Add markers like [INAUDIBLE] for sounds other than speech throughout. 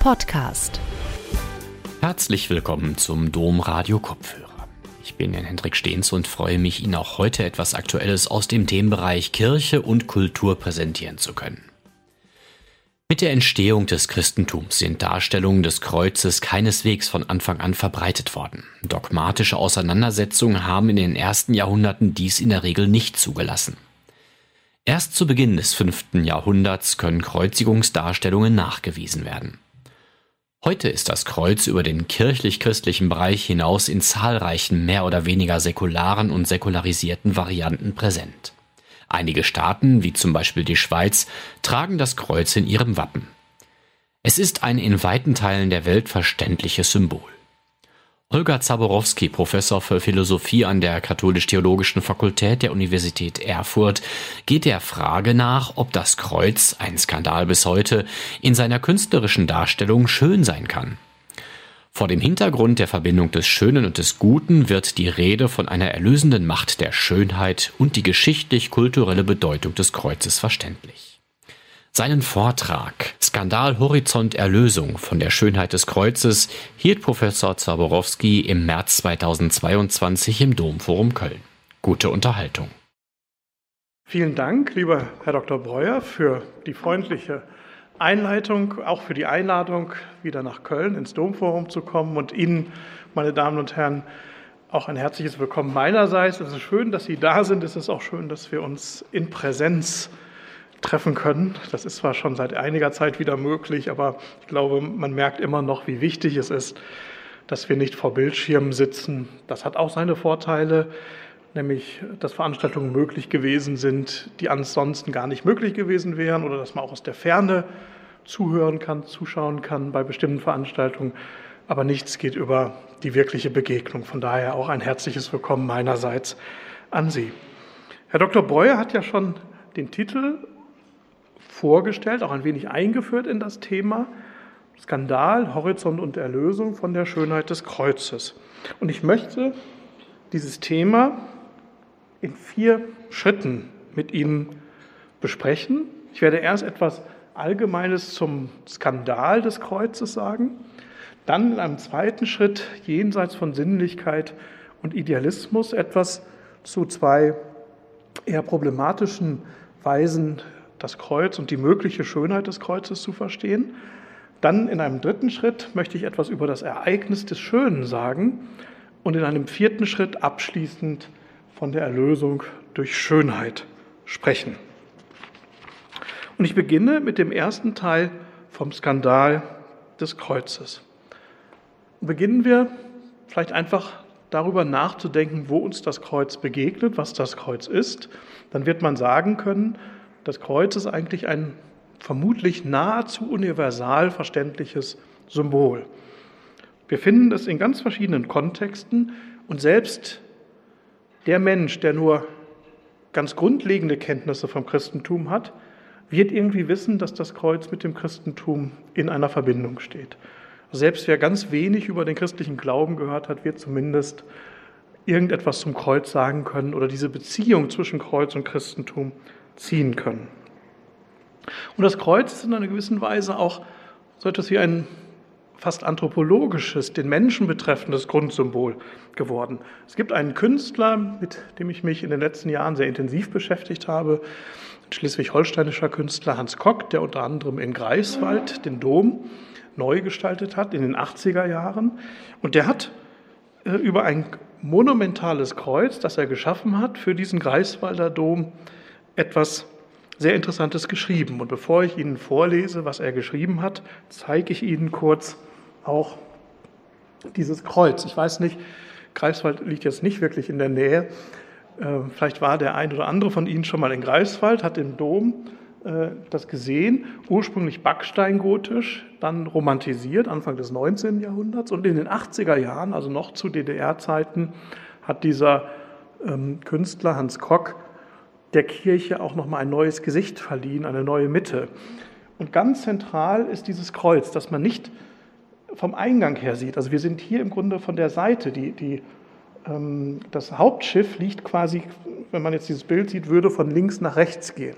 Podcast. Herzlich willkommen zum Dom Radio Kopfhörer. Ich bin Jan Hendrik Stehns und freue mich, Ihnen auch heute etwas Aktuelles aus dem Themenbereich Kirche und Kultur präsentieren zu können. Mit der Entstehung des Christentums sind Darstellungen des Kreuzes keineswegs von Anfang an verbreitet worden. Dogmatische Auseinandersetzungen haben in den ersten Jahrhunderten dies in der Regel nicht zugelassen. Erst zu Beginn des fünften Jahrhunderts können Kreuzigungsdarstellungen nachgewiesen werden. Heute ist das Kreuz über den kirchlich-christlichen Bereich hinaus in zahlreichen mehr oder weniger säkularen und säkularisierten Varianten präsent. Einige Staaten, wie zum Beispiel die Schweiz, tragen das Kreuz in ihrem Wappen. Es ist ein in weiten Teilen der Welt verständliches Symbol. Holger Zaborowski, Professor für Philosophie an der Katholisch-Theologischen Fakultät der Universität Erfurt, geht der Frage nach, ob das Kreuz, ein Skandal bis heute, in seiner künstlerischen Darstellung schön sein kann. Vor dem Hintergrund der Verbindung des Schönen und des Guten wird die Rede von einer erlösenden Macht der Schönheit und die geschichtlich-kulturelle Bedeutung des Kreuzes verständlich. Seinen Vortrag Skandal Horizont Erlösung von der Schönheit des Kreuzes hielt Professor Zaborowski im März 2022 im Domforum Köln. Gute Unterhaltung. Vielen Dank, lieber Herr Dr. Breuer, für die freundliche Einleitung, auch für die Einladung, wieder nach Köln ins Domforum zu kommen und Ihnen, meine Damen und Herren, auch ein herzliches Willkommen meinerseits. Es ist schön, dass Sie da sind. Es ist auch schön, dass wir uns in Präsenz treffen können. Das ist zwar schon seit einiger Zeit wieder möglich, aber ich glaube, man merkt immer noch, wie wichtig es ist, dass wir nicht vor Bildschirmen sitzen. Das hat auch seine Vorteile nämlich dass Veranstaltungen möglich gewesen sind, die ansonsten gar nicht möglich gewesen wären oder dass man auch aus der Ferne zuhören kann, zuschauen kann bei bestimmten Veranstaltungen. Aber nichts geht über die wirkliche Begegnung. Von daher auch ein herzliches Willkommen meinerseits an Sie. Herr Dr. Breuer hat ja schon den Titel vorgestellt, auch ein wenig eingeführt in das Thema Skandal, Horizont und Erlösung von der Schönheit des Kreuzes. Und ich möchte dieses Thema in vier Schritten mit Ihnen besprechen. Ich werde erst etwas Allgemeines zum Skandal des Kreuzes sagen, dann in einem zweiten Schritt jenseits von Sinnlichkeit und Idealismus etwas zu zwei eher problematischen Weisen, das Kreuz und die mögliche Schönheit des Kreuzes zu verstehen. Dann in einem dritten Schritt möchte ich etwas über das Ereignis des Schönen sagen und in einem vierten Schritt abschließend von der Erlösung durch Schönheit sprechen. Und ich beginne mit dem ersten Teil vom Skandal des Kreuzes. Beginnen wir vielleicht einfach darüber nachzudenken, wo uns das Kreuz begegnet, was das Kreuz ist. Dann wird man sagen können, das Kreuz ist eigentlich ein vermutlich nahezu universal verständliches Symbol. Wir finden es in ganz verschiedenen Kontexten und selbst der Mensch, der nur ganz grundlegende Kenntnisse vom Christentum hat, wird irgendwie wissen, dass das Kreuz mit dem Christentum in einer Verbindung steht. Selbst wer ganz wenig über den christlichen Glauben gehört hat, wird zumindest irgendetwas zum Kreuz sagen können oder diese Beziehung zwischen Kreuz und Christentum ziehen können. Und das Kreuz ist in einer gewissen Weise auch so etwas wie ein fast anthropologisches, den Menschen betreffendes Grundsymbol geworden. Es gibt einen Künstler, mit dem ich mich in den letzten Jahren sehr intensiv beschäftigt habe, ein schleswig-holsteinischer Künstler Hans Kock, der unter anderem in Greifswald den Dom neu gestaltet hat in den 80er Jahren. Und der hat äh, über ein monumentales Kreuz, das er geschaffen hat für diesen Greifswalder Dom, etwas sehr Interessantes geschrieben. Und bevor ich Ihnen vorlese, was er geschrieben hat, zeige ich Ihnen kurz auch dieses Kreuz. Ich weiß nicht, Greifswald liegt jetzt nicht wirklich in der Nähe. Ähm, vielleicht war der ein oder andere von Ihnen schon mal in Greifswald, hat im Dom äh, das gesehen, ursprünglich backsteingotisch, dann romantisiert, Anfang des 19. Jahrhunderts. Und in den 80er Jahren, also noch zu DDR-Zeiten, hat dieser ähm, Künstler Hans Kock der Kirche auch nochmal ein neues Gesicht verliehen, eine neue Mitte. Und ganz zentral ist dieses Kreuz, dass man nicht vom Eingang her sieht. Also wir sind hier im Grunde von der Seite. Die, die, ähm, das Hauptschiff liegt quasi, wenn man jetzt dieses Bild sieht, würde von links nach rechts gehen.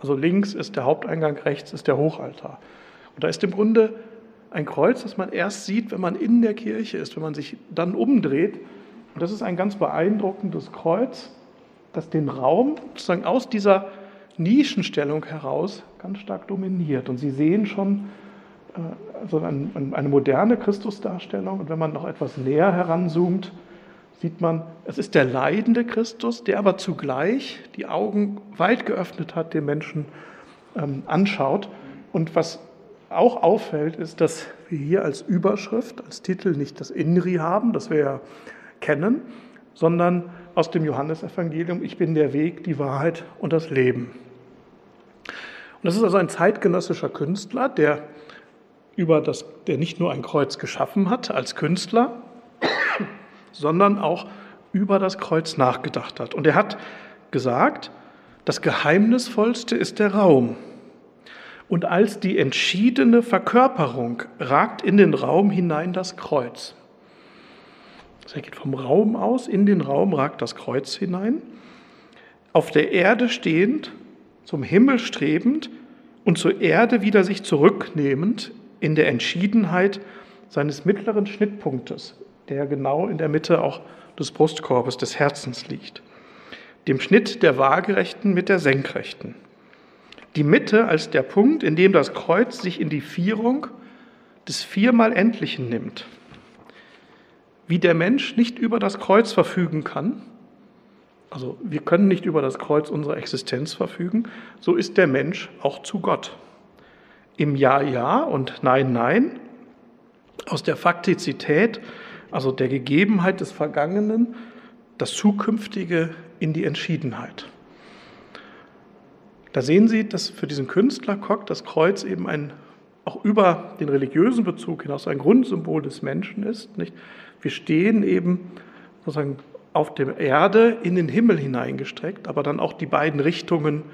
Also links ist der Haupteingang, rechts ist der Hochaltar. Und da ist im Grunde ein Kreuz, das man erst sieht, wenn man in der Kirche ist, wenn man sich dann umdreht. Und das ist ein ganz beeindruckendes Kreuz, das den Raum sozusagen aus dieser Nischenstellung heraus ganz stark dominiert. Und Sie sehen schon also eine moderne Christusdarstellung. Und wenn man noch etwas näher heranzoomt, sieht man, es ist der leidende Christus, der aber zugleich die Augen weit geöffnet hat, den Menschen ähm, anschaut. Und was auch auffällt, ist, dass wir hier als Überschrift, als Titel nicht das Inri haben, das wir ja kennen, sondern aus dem Johannesevangelium, ich bin der Weg, die Wahrheit und das Leben. Und das ist also ein zeitgenössischer Künstler, der, über das, der nicht nur ein Kreuz geschaffen hat als Künstler, [COUGHS] sondern auch über das Kreuz nachgedacht hat. Und er hat gesagt, das Geheimnisvollste ist der Raum. Und als die entschiedene Verkörperung ragt in den Raum hinein das Kreuz. Er geht vom Raum aus, in den Raum ragt das Kreuz hinein. Auf der Erde stehend, zum Himmel strebend und zur Erde wieder sich zurücknehmend in der Entschiedenheit seines mittleren Schnittpunktes, der genau in der Mitte auch des Brustkorbes, des Herzens liegt. Dem Schnitt der Waagerechten mit der Senkrechten. Die Mitte als der Punkt, in dem das Kreuz sich in die Vierung des viermal Endlichen nimmt. Wie der Mensch nicht über das Kreuz verfügen kann, also wir können nicht über das Kreuz unserer Existenz verfügen, so ist der Mensch auch zu Gott. Im Ja, Ja und Nein, Nein, aus der Faktizität also der Gegebenheit des Vergangenen, das Zukünftige in die Entschiedenheit. Da sehen Sie, dass für diesen Künstler Koch das Kreuz eben ein, auch über den religiösen Bezug hinaus ein Grundsymbol des Menschen ist. Nicht? Wir stehen eben sozusagen auf der Erde in den Himmel hineingestreckt, aber dann auch die beiden Richtungen,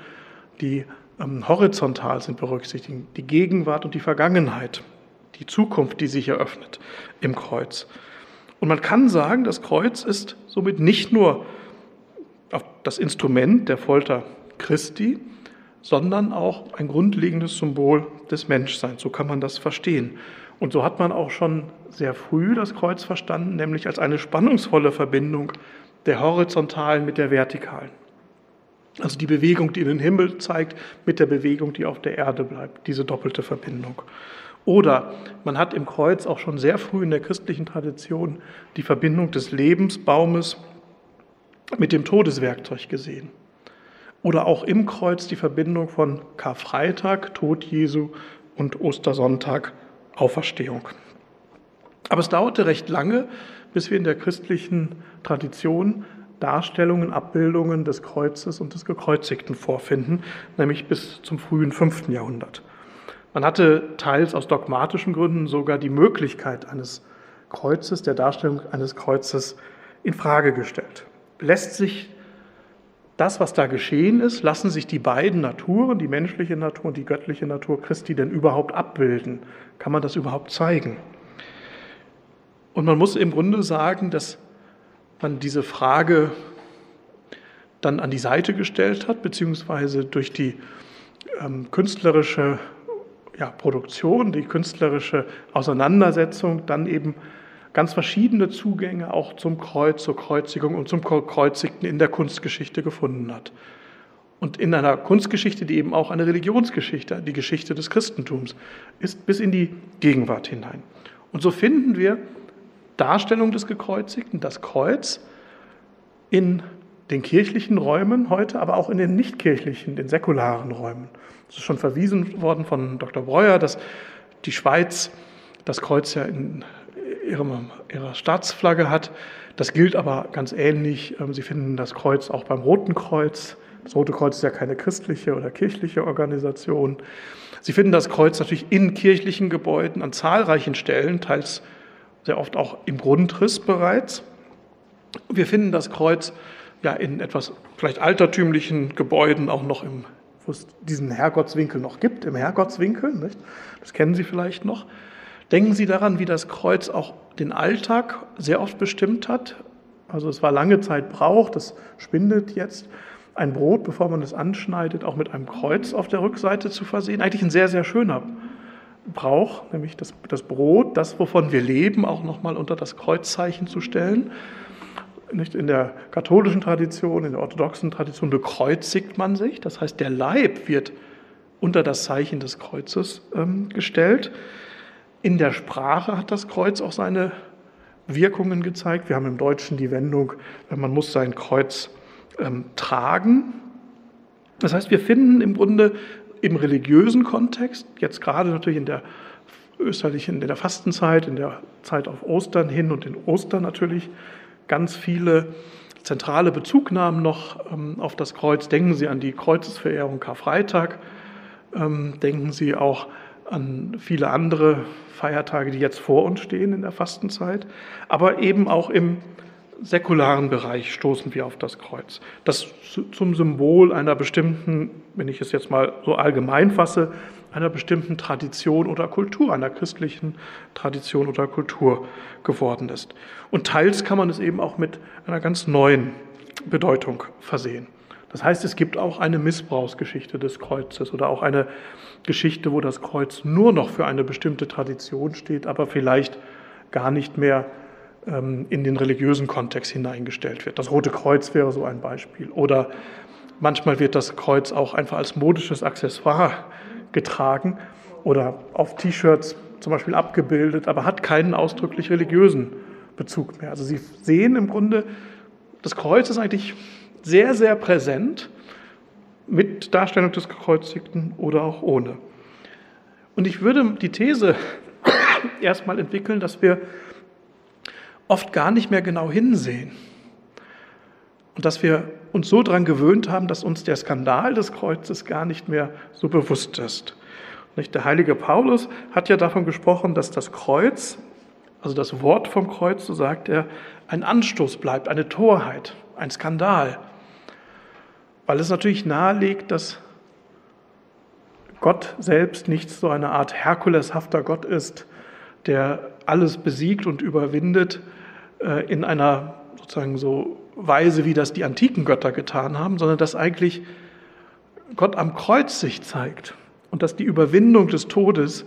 die ähm, horizontal sind, berücksichtigen, die Gegenwart und die Vergangenheit, die Zukunft, die sich eröffnet im Kreuz. Und man kann sagen, das Kreuz ist somit nicht nur das Instrument der Folter Christi, sondern auch ein grundlegendes Symbol des Menschseins. So kann man das verstehen. Und so hat man auch schon sehr früh das Kreuz verstanden, nämlich als eine spannungsvolle Verbindung der horizontalen mit der vertikalen. Also die Bewegung, die in den Himmel zeigt, mit der Bewegung, die auf der Erde bleibt, diese doppelte Verbindung. Oder man hat im Kreuz auch schon sehr früh in der christlichen Tradition die Verbindung des Lebensbaumes mit dem Todeswerkzeug gesehen. Oder auch im Kreuz die Verbindung von Karfreitag, Tod Jesu und Ostersonntag, Auferstehung. Aber es dauerte recht lange, bis wir in der christlichen Tradition Darstellungen, Abbildungen des Kreuzes und des Gekreuzigten vorfinden, nämlich bis zum frühen 5. Jahrhundert. Man hatte teils aus dogmatischen Gründen sogar die Möglichkeit eines Kreuzes, der Darstellung eines Kreuzes in Frage gestellt. Lässt sich das, was da geschehen ist, lassen sich die beiden Naturen, die menschliche Natur und die göttliche Natur Christi denn überhaupt abbilden? Kann man das überhaupt zeigen? Und man muss im Grunde sagen, dass man diese Frage dann an die Seite gestellt hat, beziehungsweise durch die ähm, künstlerische ja, Produktion, die künstlerische Auseinandersetzung, dann eben ganz verschiedene Zugänge auch zum Kreuz, zur Kreuzigung und zum Kreuzigten in der Kunstgeschichte gefunden hat. Und in einer Kunstgeschichte, die eben auch eine Religionsgeschichte, die Geschichte des Christentums ist, bis in die Gegenwart hinein. Und so finden wir Darstellung des Gekreuzigten, das Kreuz, in den kirchlichen Räumen heute, aber auch in den nichtkirchlichen, den säkularen Räumen. Es ist schon verwiesen worden von Dr. Breuer, dass die Schweiz das Kreuz ja in ihrem, ihrer Staatsflagge hat. Das gilt aber ganz ähnlich. Ähm, Sie finden das Kreuz auch beim Roten Kreuz. Das Rote Kreuz ist ja keine christliche oder kirchliche Organisation. Sie finden das Kreuz natürlich in kirchlichen Gebäuden an zahlreichen Stellen, teils sehr oft auch im Grundriss bereits. Wir finden das Kreuz ja in etwas vielleicht altertümlichen Gebäuden auch noch im wo es diesen Herrgottswinkel noch gibt, im Herrgottswinkel, nicht? das kennen Sie vielleicht noch. Denken Sie daran, wie das Kreuz auch den Alltag sehr oft bestimmt hat. Also es war lange Zeit Brauch, das spindet jetzt, ein Brot, bevor man es anschneidet, auch mit einem Kreuz auf der Rückseite zu versehen. Eigentlich ein sehr, sehr schöner Brauch, nämlich das, das Brot, das, wovon wir leben, auch nochmal unter das Kreuzzeichen zu stellen. Nicht in der katholischen Tradition, in der orthodoxen Tradition bekreuzigt man sich, das heißt, der Leib wird unter das Zeichen des Kreuzes ähm, gestellt. In der Sprache hat das Kreuz auch seine Wirkungen gezeigt. Wir haben im Deutschen die Wendung, man muss sein Kreuz ähm, tragen. Das heißt, wir finden im Grunde im religiösen Kontext, jetzt gerade natürlich in der österlichen, in der Fastenzeit, in der Zeit auf Ostern hin und in Ostern natürlich ganz viele zentrale Bezugnahmen noch ähm, auf das Kreuz. Denken Sie an die Kreuzesverehrung Karfreitag, ähm, denken Sie auch an viele andere Feiertage, die jetzt vor uns stehen in der Fastenzeit, aber eben auch im säkularen Bereich stoßen wir auf das Kreuz. Das zum Symbol einer bestimmten, wenn ich es jetzt mal so allgemein fasse, einer bestimmten Tradition oder Kultur, einer christlichen Tradition oder Kultur geworden ist. Und teils kann man es eben auch mit einer ganz neuen Bedeutung versehen. Das heißt, es gibt auch eine Missbrauchsgeschichte des Kreuzes oder auch eine Geschichte, wo das Kreuz nur noch für eine bestimmte Tradition steht, aber vielleicht gar nicht mehr in den religiösen Kontext hineingestellt wird. Das Rote Kreuz wäre so ein Beispiel. Oder manchmal wird das Kreuz auch einfach als modisches Accessoire getragen oder auf T-Shirts zum Beispiel abgebildet, aber hat keinen ausdrücklich religiösen Bezug mehr. Also Sie sehen im Grunde, das Kreuz ist eigentlich sehr, sehr präsent mit Darstellung des Gekreuzigten oder auch ohne. Und ich würde die These [COUGHS] erstmal entwickeln, dass wir oft gar nicht mehr genau hinsehen. Und dass wir uns so daran gewöhnt haben, dass uns der Skandal des Kreuzes gar nicht mehr so bewusst ist. Der heilige Paulus hat ja davon gesprochen, dass das Kreuz, also das Wort vom Kreuz, so sagt er, ein Anstoß bleibt, eine Torheit, ein Skandal. Weil es natürlich nahelegt, dass Gott selbst nicht so eine Art Herkuleshafter Gott ist, der alles besiegt und überwindet äh, in einer sozusagen so Weise, wie das die antiken Götter getan haben, sondern dass eigentlich Gott am Kreuz sich zeigt und dass die Überwindung des Todes,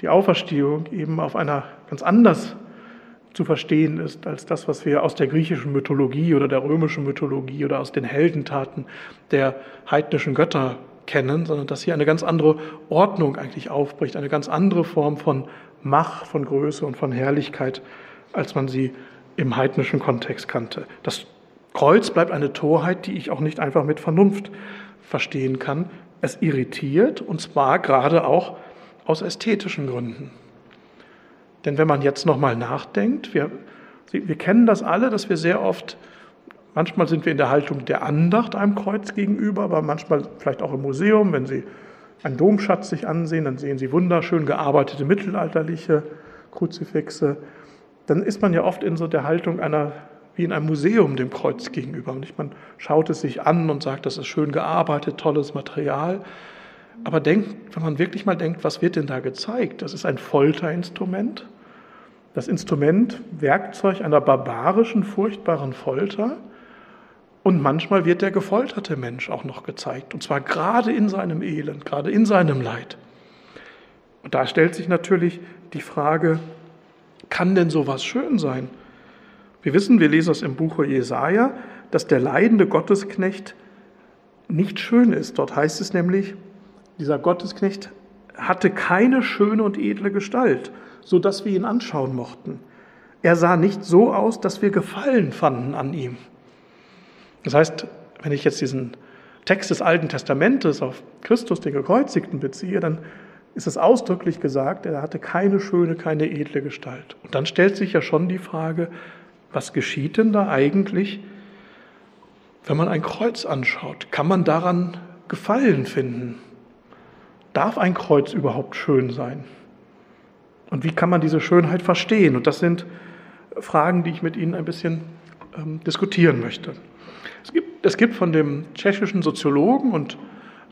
die Auferstehung eben auf einer ganz anders zu verstehen ist als das, was wir aus der griechischen Mythologie oder der römischen Mythologie oder aus den Heldentaten der heidnischen Götter kennen, sondern dass hier eine ganz andere Ordnung eigentlich aufbricht, eine ganz andere Form von Macht, von Größe und von Herrlichkeit, als man sie im heidnischen Kontext kannte. Das Kreuz bleibt eine Torheit, die ich auch nicht einfach mit Vernunft verstehen kann. Es irritiert und zwar gerade auch aus ästhetischen Gründen. Denn wenn man jetzt nochmal nachdenkt, wir, wir kennen das alle, dass wir sehr oft, manchmal sind wir in der Haltung der Andacht einem Kreuz gegenüber, aber manchmal vielleicht auch im Museum, wenn Sie einen Domschatz sich ansehen, dann sehen Sie wunderschön gearbeitete mittelalterliche Kruzifixe. Dann ist man ja oft in so der Haltung einer, wie in einem Museum dem Kreuz gegenüber. man schaut es sich an und sagt, das ist schön gearbeitet, tolles Material. Aber denkt, wenn man wirklich mal denkt, was wird denn da gezeigt? Das ist ein Folterinstrument. Das Instrument, Werkzeug einer barbarischen, furchtbaren Folter. Und manchmal wird der gefolterte Mensch auch noch gezeigt. Und zwar gerade in seinem Elend, gerade in seinem Leid. Und da stellt sich natürlich die Frage, kann denn sowas schön sein? Wir wissen, wir lesen das im Buche Jesaja, dass der leidende Gottesknecht nicht schön ist. Dort heißt es nämlich, dieser Gottesknecht hatte keine schöne und edle Gestalt, so dass wir ihn anschauen mochten. Er sah nicht so aus, dass wir Gefallen fanden an ihm. Das heißt, wenn ich jetzt diesen Text des Alten Testamentes auf Christus, den Gekreuzigten, beziehe, dann ist es ausdrücklich gesagt, er hatte keine schöne, keine edle Gestalt. Und dann stellt sich ja schon die Frage, was geschieht denn da eigentlich, wenn man ein Kreuz anschaut? Kann man daran Gefallen finden? Darf ein Kreuz überhaupt schön sein? Und wie kann man diese Schönheit verstehen? Und das sind Fragen, die ich mit Ihnen ein bisschen ähm, diskutieren möchte. Es gibt, es gibt von dem tschechischen Soziologen und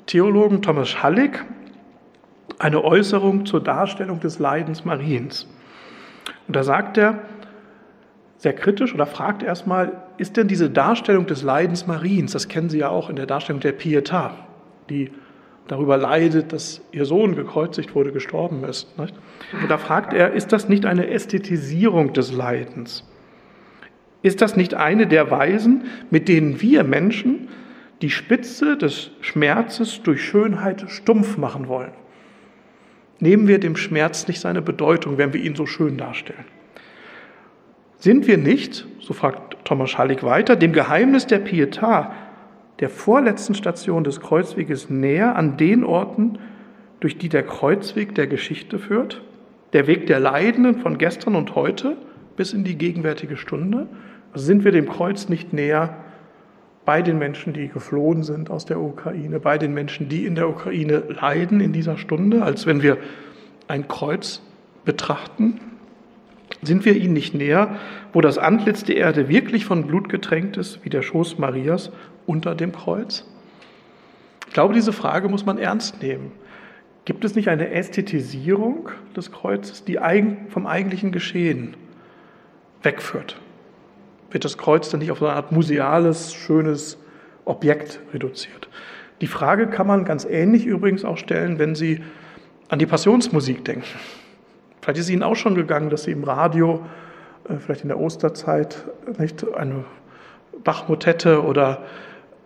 Theologen Thomas Halleck eine Äußerung zur Darstellung des Leidens Mariens. Und da sagt er sehr kritisch oder fragt erstmal, ist denn diese Darstellung des Leidens Mariens, das kennen Sie ja auch in der Darstellung der Pietà, die darüber leidet, dass ihr Sohn gekreuzigt wurde, gestorben ist. Und da fragt er, ist das nicht eine Ästhetisierung des Leidens? Ist das nicht eine der Weisen, mit denen wir Menschen die Spitze des Schmerzes durch Schönheit stumpf machen wollen? Nehmen wir dem Schmerz nicht seine Bedeutung, wenn wir ihn so schön darstellen? Sind wir nicht, so fragt Thomas Schallig weiter, dem Geheimnis der Pietà, der vorletzten Station des Kreuzweges näher an den Orten, durch die der Kreuzweg der Geschichte führt? Der Weg der Leidenden von gestern und heute bis in die gegenwärtige Stunde? Also sind wir dem Kreuz nicht näher bei den Menschen, die geflohen sind aus der Ukraine, bei den Menschen, die in der Ukraine leiden in dieser Stunde, als wenn wir ein Kreuz betrachten? Sind wir ihnen nicht näher, wo das Antlitz der Erde wirklich von Blut getränkt ist, wie der Schoß Marias unter dem Kreuz? Ich glaube, diese Frage muss man ernst nehmen. Gibt es nicht eine Ästhetisierung des Kreuzes, die vom eigentlichen Geschehen wegführt? Wird das Kreuz dann nicht auf so eine Art museales, schönes Objekt reduziert. Die Frage kann man ganz ähnlich übrigens auch stellen, wenn Sie an die Passionsmusik denken. Vielleicht ist Ihnen auch schon gegangen, dass Sie im Radio, äh, vielleicht in der Osterzeit, nicht eine Bachmotette oder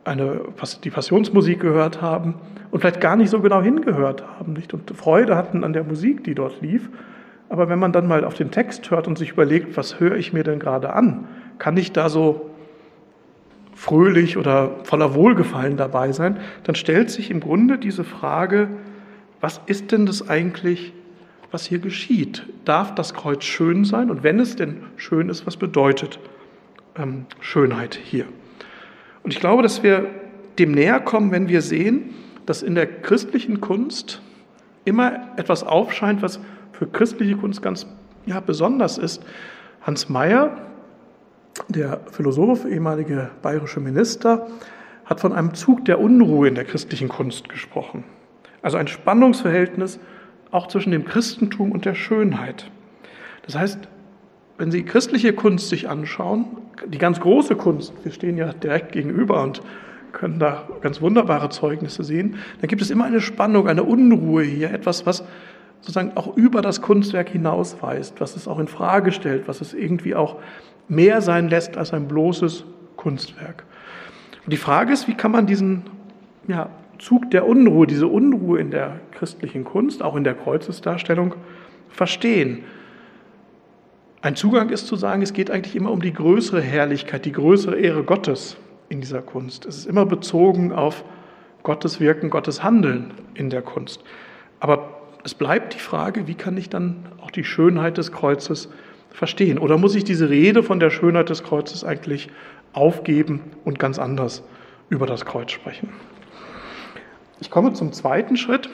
eine, die Passionsmusik gehört haben und vielleicht gar nicht so genau hingehört haben nicht? und Freude hatten an der Musik, die dort lief. Aber wenn man dann mal auf den Text hört und sich überlegt, was höre ich mir denn gerade an, kann ich da so fröhlich oder voller Wohlgefallen dabei sein, dann stellt sich im Grunde diese Frage, was ist denn das eigentlich, was hier geschieht? Darf das Kreuz schön sein? Und wenn es denn schön ist, was bedeutet ähm, Schönheit hier? Und ich glaube, dass wir dem näher kommen, wenn wir sehen, dass in der christlichen Kunst immer etwas aufscheint, was für christliche Kunst ganz ja, besonders ist. Hans Mayer, der Philosoph, ehemalige bayerische Minister, hat von einem Zug der Unruhe in der christlichen Kunst gesprochen. Also ein Spannungsverhältnis auch zwischen dem Christentum und der Schönheit. Das heißt, wenn Sie christliche Kunst sich anschauen, die ganz große Kunst, wir stehen ja direkt gegenüber und können da ganz wunderbare Zeugnisse sehen, dann gibt es immer eine Spannung, eine Unruhe hier, etwas, was sozusagen auch über das Kunstwerk hinausweist, was es auch in Frage stellt, was es irgendwie auch mehr sein lässt als ein bloßes Kunstwerk. Und die Frage ist, wie kann man diesen ja, Zug der Unruhe, diese Unruhe in der christlichen Kunst, auch in der Kreuzesdarstellung, verstehen? Ein Zugang ist zu sagen, es geht eigentlich immer um die größere Herrlichkeit, die größere Ehre Gottes in dieser Kunst. Es ist immer bezogen auf Gottes Wirken, Gottes Handeln in der Kunst. Aber es bleibt die Frage, wie kann ich dann auch die Schönheit des Kreuzes verstehen? Oder muss ich diese Rede von der Schönheit des Kreuzes eigentlich aufgeben und ganz anders über das Kreuz sprechen? Ich komme zum zweiten Schritt.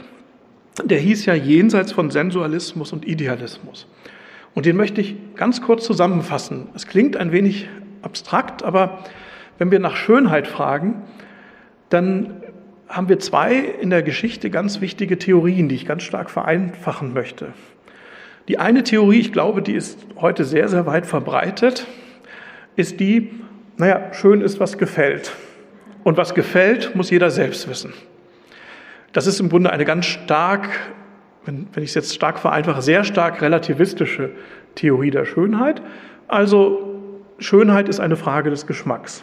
Der hieß ja jenseits von Sensualismus und Idealismus. Und den möchte ich ganz kurz zusammenfassen. Es klingt ein wenig abstrakt, aber wenn wir nach Schönheit fragen, dann haben wir zwei in der Geschichte ganz wichtige Theorien, die ich ganz stark vereinfachen möchte. Die eine Theorie, ich glaube, die ist heute sehr, sehr weit verbreitet, ist die, naja, schön ist, was gefällt. Und was gefällt, muss jeder selbst wissen. Das ist im Grunde eine ganz stark, wenn, wenn ich es jetzt stark vereinfache, sehr stark relativistische Theorie der Schönheit. Also Schönheit ist eine Frage des Geschmacks.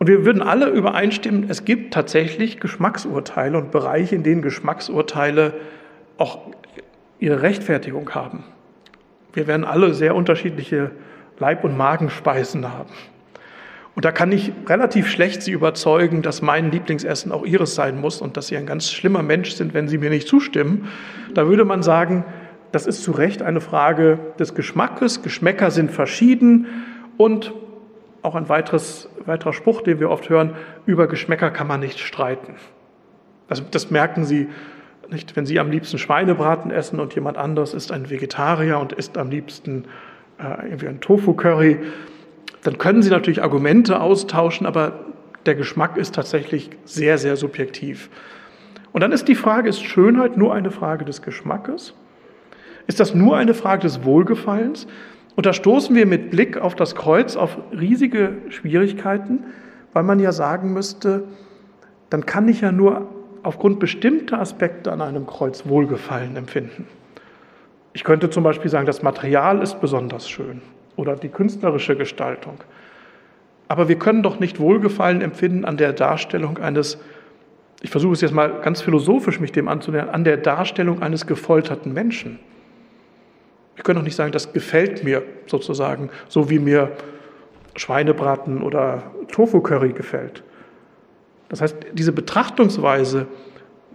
Und wir würden alle übereinstimmen, es gibt tatsächlich Geschmacksurteile und Bereiche, in denen Geschmacksurteile auch ihre Rechtfertigung haben. Wir werden alle sehr unterschiedliche Leib- und Magenspeisen haben. Und da kann ich relativ schlecht Sie überzeugen, dass mein Lieblingsessen auch Ihres sein muss und dass Sie ein ganz schlimmer Mensch sind, wenn Sie mir nicht zustimmen. Da würde man sagen, das ist zu Recht eine Frage des Geschmackes. Geschmäcker sind verschieden und auch ein weiteres, weiterer Spruch, den wir oft hören, über Geschmäcker kann man nicht streiten. Also das merken Sie nicht, wenn Sie am liebsten Schweinebraten essen und jemand anderes ist ein Vegetarier und isst am liebsten äh, irgendwie ein Tofu-Curry, dann können Sie natürlich Argumente austauschen, aber der Geschmack ist tatsächlich sehr, sehr subjektiv. Und dann ist die Frage, ist Schönheit nur eine Frage des Geschmackes? Ist das nur eine Frage des Wohlgefallens? Und da stoßen wir mit Blick auf das Kreuz auf riesige Schwierigkeiten, weil man ja sagen müsste, dann kann ich ja nur aufgrund bestimmter Aspekte an einem Kreuz Wohlgefallen empfinden. Ich könnte zum Beispiel sagen, das Material ist besonders schön oder die künstlerische Gestaltung. Aber wir können doch nicht Wohlgefallen empfinden an der Darstellung eines, ich versuche es jetzt mal ganz philosophisch mich dem anzunähern, an der Darstellung eines gefolterten Menschen. Wir können doch nicht sagen, das gefällt mir sozusagen, so wie mir Schweinebraten oder Tofu-Curry gefällt. Das heißt, diese Betrachtungsweise,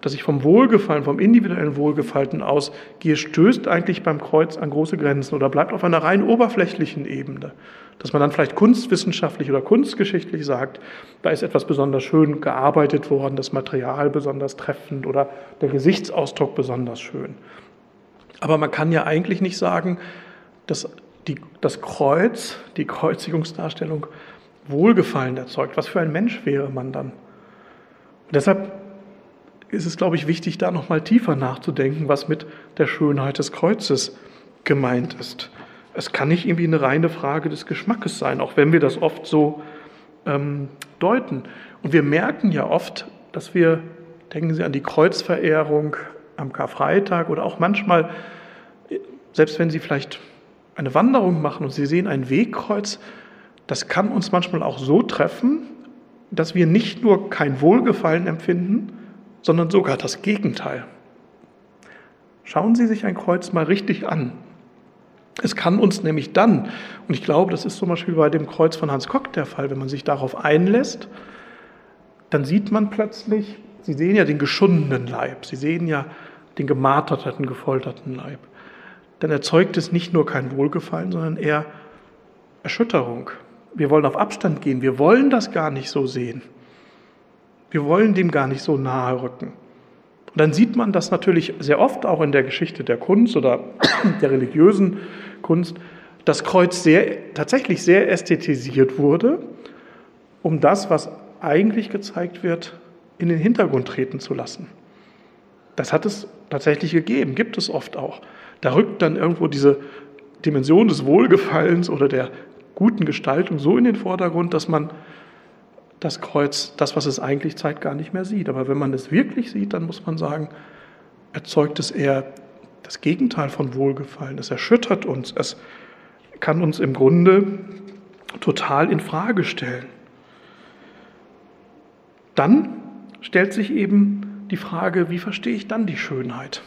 dass ich vom Wohlgefallen, vom individuellen Wohlgefallen ausgehe, stößt eigentlich beim Kreuz an große Grenzen oder bleibt auf einer rein oberflächlichen Ebene. Dass man dann vielleicht kunstwissenschaftlich oder kunstgeschichtlich sagt, da ist etwas besonders schön gearbeitet worden, das Material besonders treffend oder der Gesichtsausdruck besonders schön. Aber man kann ja eigentlich nicht sagen, dass die, das Kreuz, die Kreuzigungsdarstellung, Wohlgefallen erzeugt. Was für ein Mensch wäre man dann? Und deshalb ist es, glaube ich, wichtig, da nochmal tiefer nachzudenken, was mit der Schönheit des Kreuzes gemeint ist. Es kann nicht irgendwie eine reine Frage des Geschmackes sein, auch wenn wir das oft so ähm, deuten. Und wir merken ja oft, dass wir, denken Sie an die Kreuzverehrung am Karfreitag oder auch manchmal, selbst wenn Sie vielleicht eine Wanderung machen und Sie sehen ein Wegkreuz, das kann uns manchmal auch so treffen, dass wir nicht nur kein Wohlgefallen empfinden, sondern sogar das Gegenteil. Schauen Sie sich ein Kreuz mal richtig an. Es kann uns nämlich dann, und ich glaube, das ist zum Beispiel bei dem Kreuz von Hans Kock der Fall, wenn man sich darauf einlässt, dann sieht man plötzlich, Sie sehen ja den geschundenen Leib, Sie sehen ja den gemarterten, gefolterten Leib. Dann erzeugt es nicht nur kein Wohlgefallen, sondern eher Erschütterung, wir wollen auf Abstand gehen, wir wollen das gar nicht so sehen. Wir wollen dem gar nicht so nahe rücken. Und dann sieht man das natürlich sehr oft auch in der Geschichte der Kunst oder [CLEARS THROAT] der religiösen Kunst, das Kreuz sehr, tatsächlich sehr ästhetisiert wurde, um das, was eigentlich gezeigt wird, in den Hintergrund treten zu lassen. Das hat es tatsächlich gegeben, gibt es oft auch. Da rückt dann irgendwo diese Dimension des Wohlgefallens oder der guten Gestaltung so in den Vordergrund, dass man das Kreuz, das, was es eigentlich zeigt, gar nicht mehr sieht. Aber wenn man es wirklich sieht, dann muss man sagen, erzeugt es eher das Gegenteil von Wohlgefallen. Es erschüttert uns. Es kann uns im Grunde total in Frage stellen. Dann stellt sich eben die Frage, wie verstehe ich dann die Schönheit?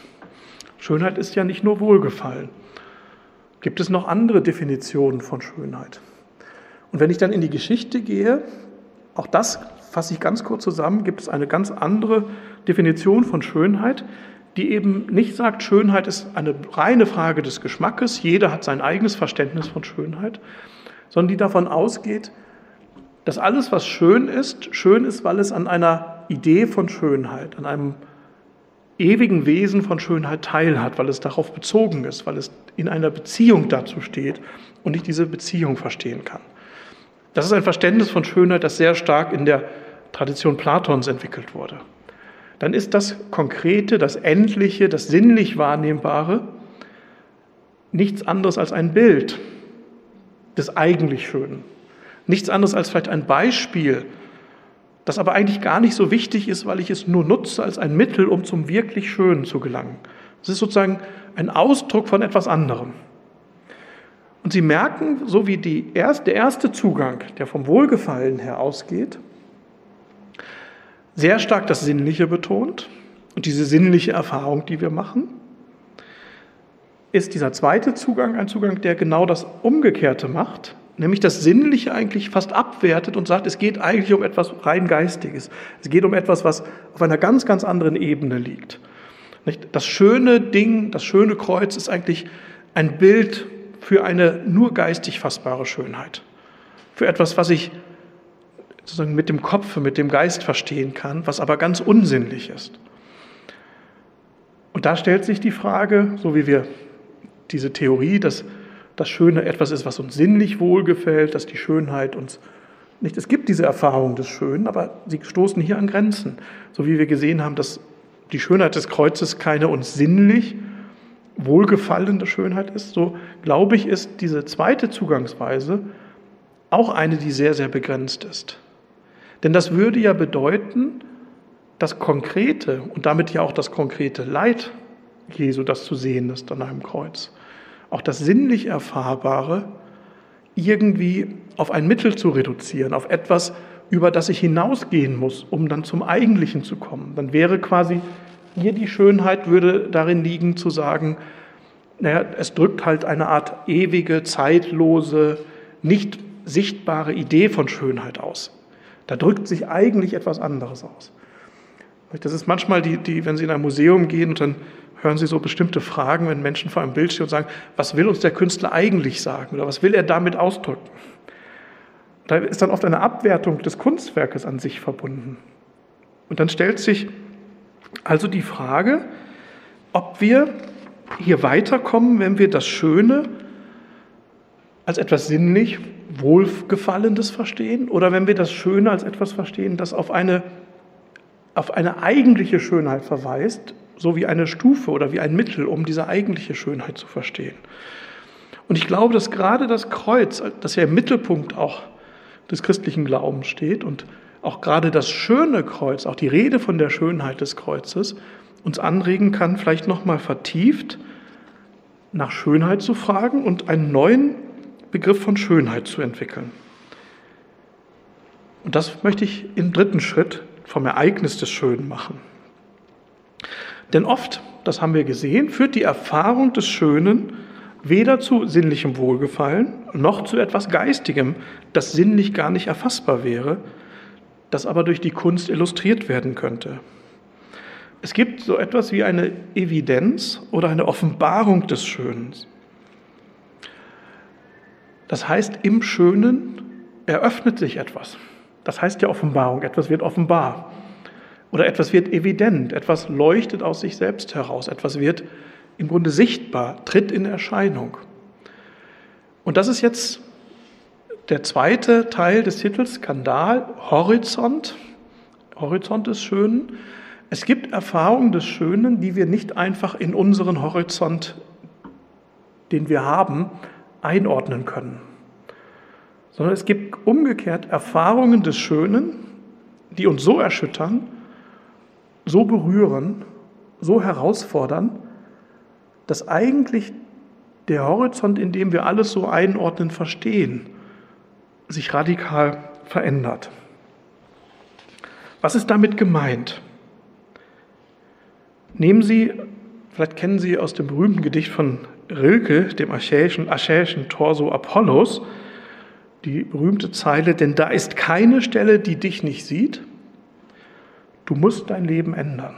Schönheit ist ja nicht nur Wohlgefallen. Gibt es noch andere Definitionen von Schönheit? Und wenn ich dann in die Geschichte gehe, auch das fasse ich ganz kurz zusammen, gibt es eine ganz andere Definition von Schönheit, die eben nicht sagt, Schönheit ist eine reine Frage des Geschmackes, jeder hat sein eigenes Verständnis von Schönheit, sondern die davon ausgeht, dass alles, was schön ist, schön ist, weil es an einer Idee von Schönheit, an einem ewigen Wesen von Schönheit teilhat, weil es darauf bezogen ist, weil es in einer Beziehung dazu steht und ich diese Beziehung verstehen kann. Das ist ein Verständnis von Schönheit, das sehr stark in der Tradition Platons entwickelt wurde. Dann ist das Konkrete, das Endliche, das sinnlich Wahrnehmbare nichts anderes als ein Bild des eigentlich Schönen. Nichts anderes als vielleicht ein Beispiel das aber eigentlich gar nicht so wichtig ist, weil ich es nur nutze als ein Mittel, um zum wirklich Schönen zu gelangen. Es ist sozusagen ein Ausdruck von etwas anderem. Und Sie merken, so wie die erst, der erste Zugang, der vom Wohlgefallen her ausgeht, sehr stark das Sinnliche betont und diese sinnliche Erfahrung, die wir machen, ist dieser zweite Zugang ein Zugang, der genau das Umgekehrte macht, nämlich das Sinnliche eigentlich fast abwertet und sagt, es geht eigentlich um etwas rein Geistiges. Es geht um etwas, was auf einer ganz, ganz anderen Ebene liegt. Das schöne Ding, das schöne Kreuz ist eigentlich ein Bild für eine nur geistig fassbare Schönheit. Für etwas, was ich sozusagen mit dem Kopf, mit dem Geist verstehen kann, was aber ganz unsinnlich ist. Und da stellt sich die Frage, so wie wir diese Theorie, dass das Schöne etwas ist, was uns sinnlich wohlgefällt, dass die Schönheit uns nicht. Es gibt diese Erfahrung des Schönen, aber sie stoßen hier an Grenzen. So wie wir gesehen haben, dass die Schönheit des Kreuzes keine uns sinnlich wohlgefallene Schönheit ist, so glaube ich, ist diese zweite Zugangsweise auch eine, die sehr, sehr begrenzt ist. Denn das würde ja bedeuten, das Konkrete und damit ja auch das konkrete Leid Jesu, das zu sehen ist an einem Kreuz, auch das sinnlich Erfahrbare irgendwie auf ein Mittel zu reduzieren, auf etwas, über das ich hinausgehen muss, um dann zum Eigentlichen zu kommen. Dann wäre quasi hier die Schönheit, würde darin liegen zu sagen, naja, es drückt halt eine Art ewige, zeitlose, nicht sichtbare Idee von Schönheit aus. Da drückt sich eigentlich etwas anderes aus. Das ist manchmal die, die, wenn Sie in ein Museum gehen und dann hören Sie so bestimmte Fragen, wenn Menschen vor einem Bild stehen und sagen, was will uns der Künstler eigentlich sagen oder was will er damit ausdrücken? Da ist dann oft eine Abwertung des Kunstwerkes an sich verbunden. Und dann stellt sich also die Frage, ob wir hier weiterkommen, wenn wir das Schöne als etwas sinnlich Wohlgefallendes verstehen oder wenn wir das Schöne als etwas verstehen, das auf eine, auf eine eigentliche Schönheit verweist, so wie eine Stufe oder wie ein Mittel, um diese eigentliche Schönheit zu verstehen. Und ich glaube, dass gerade das Kreuz, das ja im Mittelpunkt auch des christlichen Glaubens steht und auch gerade das schöne Kreuz, auch die Rede von der Schönheit des Kreuzes, uns anregen kann, vielleicht nochmal vertieft nach Schönheit zu fragen und einen neuen Begriff von Schönheit zu entwickeln. Und das möchte ich im dritten Schritt vom Ereignis des Schönen machen. Denn oft, das haben wir gesehen, führt die Erfahrung des Schönen weder zu sinnlichem Wohlgefallen noch zu etwas Geistigem, das sinnlich gar nicht erfassbar wäre, das aber durch die Kunst illustriert werden könnte. Es gibt so etwas wie eine Evidenz oder eine Offenbarung des Schönen. Das heißt, im Schönen eröffnet sich etwas. Das heißt ja Offenbarung, etwas wird offenbar. Oder etwas wird evident, etwas leuchtet aus sich selbst heraus, etwas wird im Grunde sichtbar, tritt in Erscheinung. Und das ist jetzt der zweite Teil des Titels, Skandal, Horizont. Horizont des Schönen. Es gibt Erfahrungen des Schönen, die wir nicht einfach in unseren Horizont, den wir haben, einordnen können, sondern es gibt umgekehrt Erfahrungen des Schönen, die uns so erschüttern, so berühren, so herausfordern, dass eigentlich der Horizont, in dem wir alles so einordnen, verstehen, sich radikal verändert. Was ist damit gemeint? Nehmen Sie, vielleicht kennen Sie aus dem berühmten Gedicht von Rilke, dem achäischen, achäischen Torso Apollos, die berühmte Zeile, denn da ist keine Stelle, die dich nicht sieht, du musst dein Leben ändern.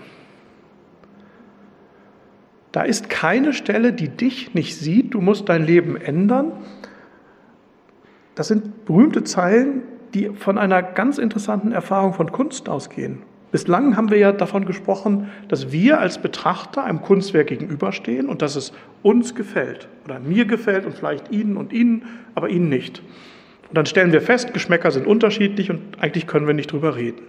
Da ist keine Stelle, die dich nicht sieht, du musst dein Leben ändern. Das sind berühmte Zeilen, die von einer ganz interessanten Erfahrung von Kunst ausgehen. Bislang haben wir ja davon gesprochen, dass wir als Betrachter einem Kunstwerk gegenüberstehen und dass es uns gefällt oder mir gefällt und vielleicht Ihnen und Ihnen, aber Ihnen nicht. Und dann stellen wir fest, Geschmäcker sind unterschiedlich und eigentlich können wir nicht drüber reden.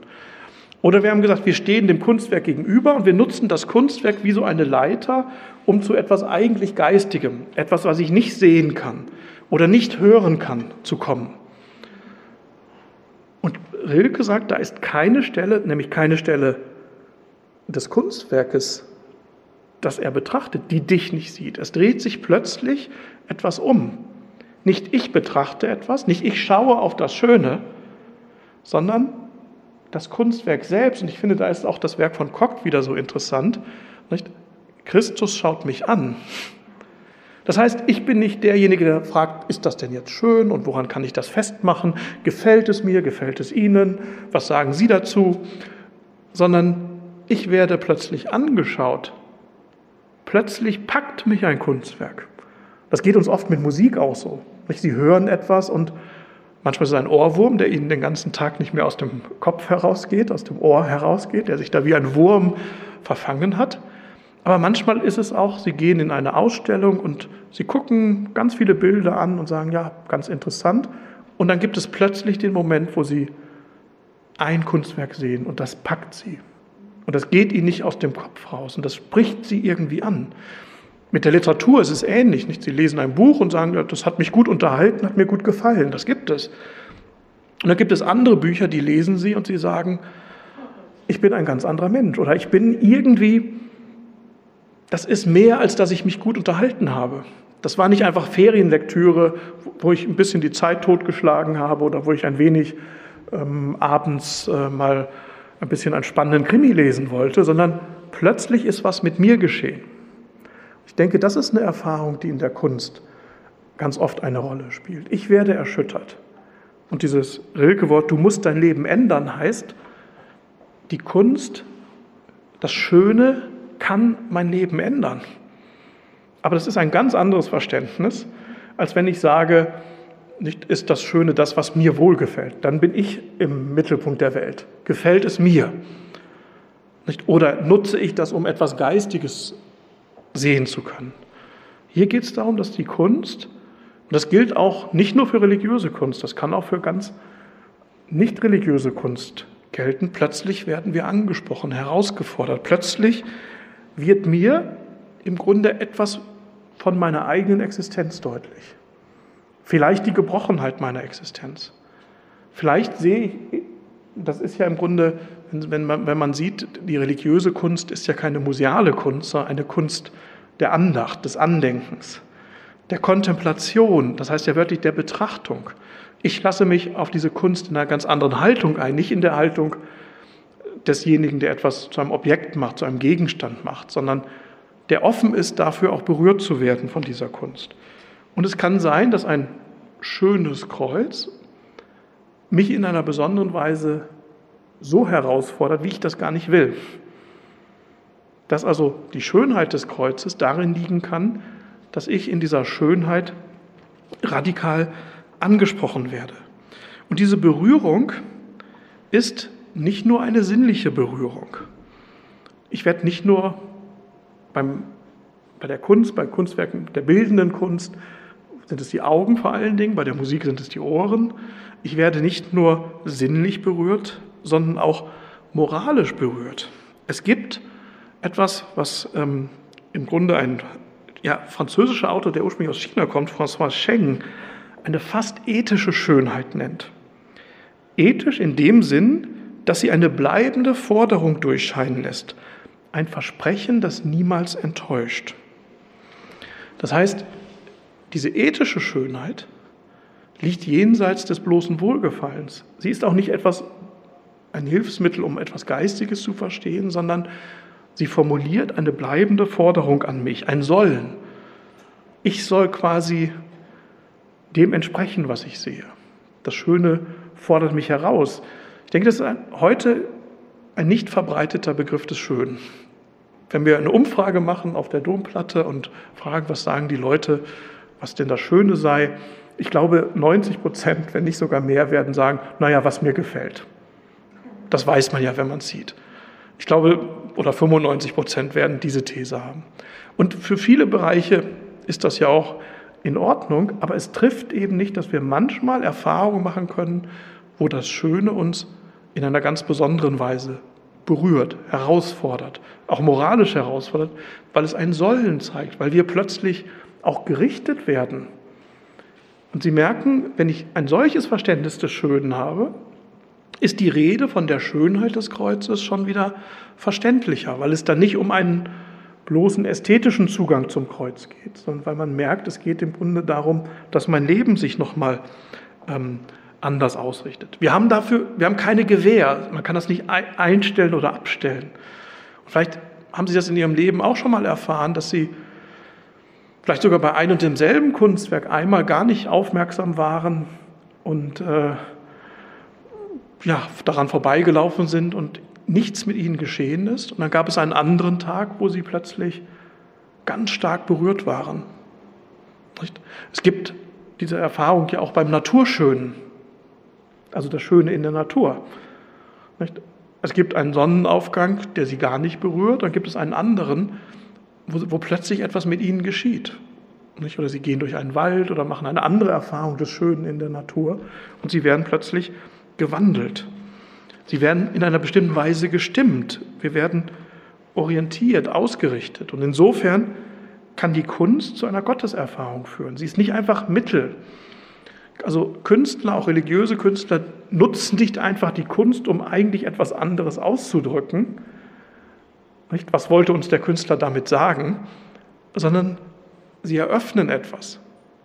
Oder wir haben gesagt, wir stehen dem Kunstwerk gegenüber und wir nutzen das Kunstwerk wie so eine Leiter, um zu etwas eigentlich Geistigem, etwas, was ich nicht sehen kann oder nicht hören kann, zu kommen. Und Rilke sagt, da ist keine Stelle, nämlich keine Stelle des Kunstwerkes, das er betrachtet, die dich nicht sieht. Es dreht sich plötzlich etwas um. Nicht ich betrachte etwas, nicht ich schaue auf das Schöne, sondern das Kunstwerk selbst. Und ich finde, da ist auch das Werk von Koch wieder so interessant. Nicht? Christus schaut mich an. Das heißt, ich bin nicht derjenige, der fragt, ist das denn jetzt schön und woran kann ich das festmachen? Gefällt es mir? Gefällt es Ihnen? Was sagen Sie dazu? Sondern ich werde plötzlich angeschaut. Plötzlich packt mich ein Kunstwerk. Das geht uns oft mit Musik auch so. Sie hören etwas und manchmal ist es ein Ohrwurm, der Ihnen den ganzen Tag nicht mehr aus dem Kopf herausgeht, aus dem Ohr herausgeht, der sich da wie ein Wurm verfangen hat. Aber manchmal ist es auch, Sie gehen in eine Ausstellung und Sie gucken ganz viele Bilder an und sagen, ja, ganz interessant. Und dann gibt es plötzlich den Moment, wo Sie ein Kunstwerk sehen und das packt Sie. Und das geht Ihnen nicht aus dem Kopf raus und das spricht Sie irgendwie an. Mit der Literatur ist es ähnlich. Nicht? Sie lesen ein Buch und sagen, das hat mich gut unterhalten, hat mir gut gefallen. Das gibt es. Und dann gibt es andere Bücher, die lesen Sie und Sie sagen, ich bin ein ganz anderer Mensch oder ich bin irgendwie, das ist mehr, als dass ich mich gut unterhalten habe. Das war nicht einfach Ferienlektüre, wo ich ein bisschen die Zeit totgeschlagen habe oder wo ich ein wenig ähm, abends äh, mal ein bisschen einen spannenden Krimi lesen wollte, sondern plötzlich ist was mit mir geschehen. Ich denke, das ist eine Erfahrung, die in der Kunst ganz oft eine Rolle spielt. Ich werde erschüttert. Und dieses Rilke-Wort, du musst dein Leben ändern, heißt, die Kunst, das Schöne kann mein Leben ändern. Aber das ist ein ganz anderes Verständnis, als wenn ich sage, nicht ist das Schöne das, was mir wohlgefällt. Dann bin ich im Mittelpunkt der Welt. Gefällt es mir? Nicht? Oder nutze ich das, um etwas Geistiges sehen zu können? Hier geht es darum, dass die Kunst, und das gilt auch nicht nur für religiöse Kunst, das kann auch für ganz nicht religiöse Kunst gelten, plötzlich werden wir angesprochen, herausgefordert. Plötzlich wird mir im Grunde etwas von meiner eigenen Existenz deutlich. Vielleicht die Gebrochenheit meiner Existenz. Vielleicht sehe ich, das ist ja im Grunde, wenn man, wenn man sieht, die religiöse Kunst ist ja keine museale Kunst, sondern eine Kunst der Andacht, des Andenkens, der Kontemplation, das heißt ja wörtlich der Betrachtung. Ich lasse mich auf diese Kunst in einer ganz anderen Haltung ein, nicht in der Haltung desjenigen, der etwas zu einem Objekt macht, zu einem Gegenstand macht, sondern der offen ist, dafür auch berührt zu werden von dieser Kunst. Und es kann sein, dass ein schönes Kreuz mich in einer besonderen Weise so herausfordert, wie ich das gar nicht will. Dass also die Schönheit des Kreuzes darin liegen kann, dass ich in dieser Schönheit radikal angesprochen werde. Und diese Berührung ist nicht nur eine sinnliche Berührung. Ich werde nicht nur beim, bei der Kunst, bei Kunstwerken der bildenden Kunst sind es die Augen vor allen Dingen, bei der Musik sind es die Ohren. Ich werde nicht nur sinnlich berührt, sondern auch moralisch berührt. Es gibt etwas, was ähm, im Grunde ein ja, französischer Autor, der ursprünglich aus China kommt, François Cheng, eine fast ethische Schönheit nennt. Ethisch in dem Sinn, dass sie eine bleibende Forderung durchscheinen lässt, ein Versprechen, das niemals enttäuscht. Das heißt, diese ethische Schönheit liegt jenseits des bloßen Wohlgefallens. Sie ist auch nicht etwas, ein Hilfsmittel, um etwas Geistiges zu verstehen, sondern sie formuliert eine bleibende Forderung an mich, ein Sollen. Ich soll quasi dem entsprechen, was ich sehe. Das Schöne fordert mich heraus. Ich denke, das ist ein, heute ein nicht verbreiteter Begriff des Schönen. Wenn wir eine Umfrage machen auf der Domplatte und fragen, was sagen die Leute, was denn das Schöne sei. Ich glaube, 90 Prozent, wenn nicht sogar mehr, werden sagen, naja, was mir gefällt. Das weiß man ja, wenn man es sieht. Ich glaube, oder 95 Prozent werden diese These haben. Und für viele Bereiche ist das ja auch in Ordnung, aber es trifft eben nicht, dass wir manchmal Erfahrungen machen können, wo das Schöne uns in einer ganz besonderen Weise berührt, herausfordert, auch moralisch herausfordert, weil es ein Sollen zeigt, weil wir plötzlich auch gerichtet werden. Und Sie merken, wenn ich ein solches Verständnis des Schönen habe, ist die Rede von der Schönheit des Kreuzes schon wieder verständlicher, weil es dann nicht um einen bloßen ästhetischen Zugang zum Kreuz geht, sondern weil man merkt, es geht im Grunde darum, dass mein Leben sich nochmal ähm, anders ausrichtet. Wir haben dafür, wir haben keine Gewähr, man kann das nicht einstellen oder abstellen. Und vielleicht haben Sie das in Ihrem Leben auch schon mal erfahren, dass Sie vielleicht sogar bei einem und demselben Kunstwerk einmal gar nicht aufmerksam waren und äh, ja, daran vorbeigelaufen sind und nichts mit ihnen geschehen ist. Und dann gab es einen anderen Tag, wo sie plötzlich ganz stark berührt waren. Es gibt diese Erfahrung ja auch beim Naturschönen, also das Schöne in der Natur. Es gibt einen Sonnenaufgang, der sie gar nicht berührt, dann gibt es einen anderen, wo, plötzlich etwas mit ihnen geschieht. Oder sie gehen durch einen Wald oder machen eine andere Erfahrung des Schönen in der Natur und sie werden plötzlich gewandelt. Sie werden in einer bestimmten Weise gestimmt. Wir werden orientiert, ausgerichtet. Und insofern kann die Kunst zu einer Gotteserfahrung führen. Sie ist nicht einfach Mittel. Also Künstler, auch religiöse Künstler, nutzen nicht einfach die Kunst, um eigentlich etwas anderes auszudrücken. Nicht? Was wollte uns der Künstler damit sagen? Sondern sie eröffnen etwas.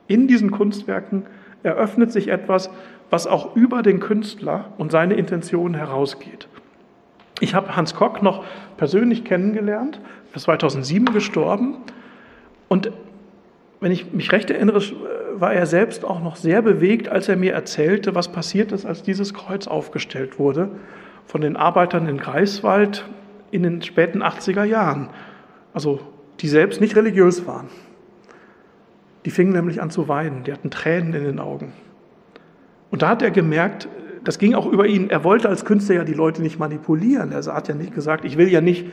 In diesen Kunstwerken eröffnet sich etwas, was auch über den Künstler und seine Intentionen herausgeht. Ich habe Hans Kock noch persönlich kennengelernt, er ist 2007 gestorben und wenn ich mich recht erinnere, war er selbst auch noch sehr bewegt, als er mir erzählte, was passiert ist, als dieses Kreuz aufgestellt wurde von den Arbeitern in Greifswald in den späten 80er Jahren. Also die selbst nicht religiös waren. Die fingen nämlich an zu weinen, die hatten Tränen in den Augen. Und da hat er gemerkt, das ging auch über ihn, er wollte als Künstler ja die Leute nicht manipulieren. Er hat ja nicht gesagt, ich will ja nicht,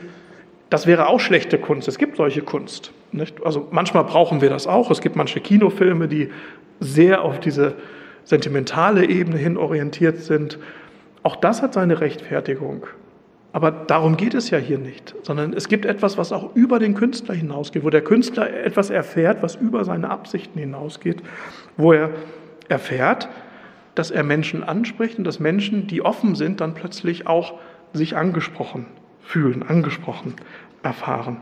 das wäre auch schlechte Kunst. Es gibt solche Kunst. Nicht? Also manchmal brauchen wir das auch. Es gibt manche Kinofilme, die sehr auf diese sentimentale Ebene hin orientiert sind. Auch das hat seine Rechtfertigung. Aber darum geht es ja hier nicht, sondern es gibt etwas, was auch über den Künstler hinausgeht, wo der Künstler etwas erfährt, was über seine Absichten hinausgeht, wo er erfährt, dass er Menschen anspricht und dass Menschen, die offen sind, dann plötzlich auch sich angesprochen fühlen, angesprochen erfahren.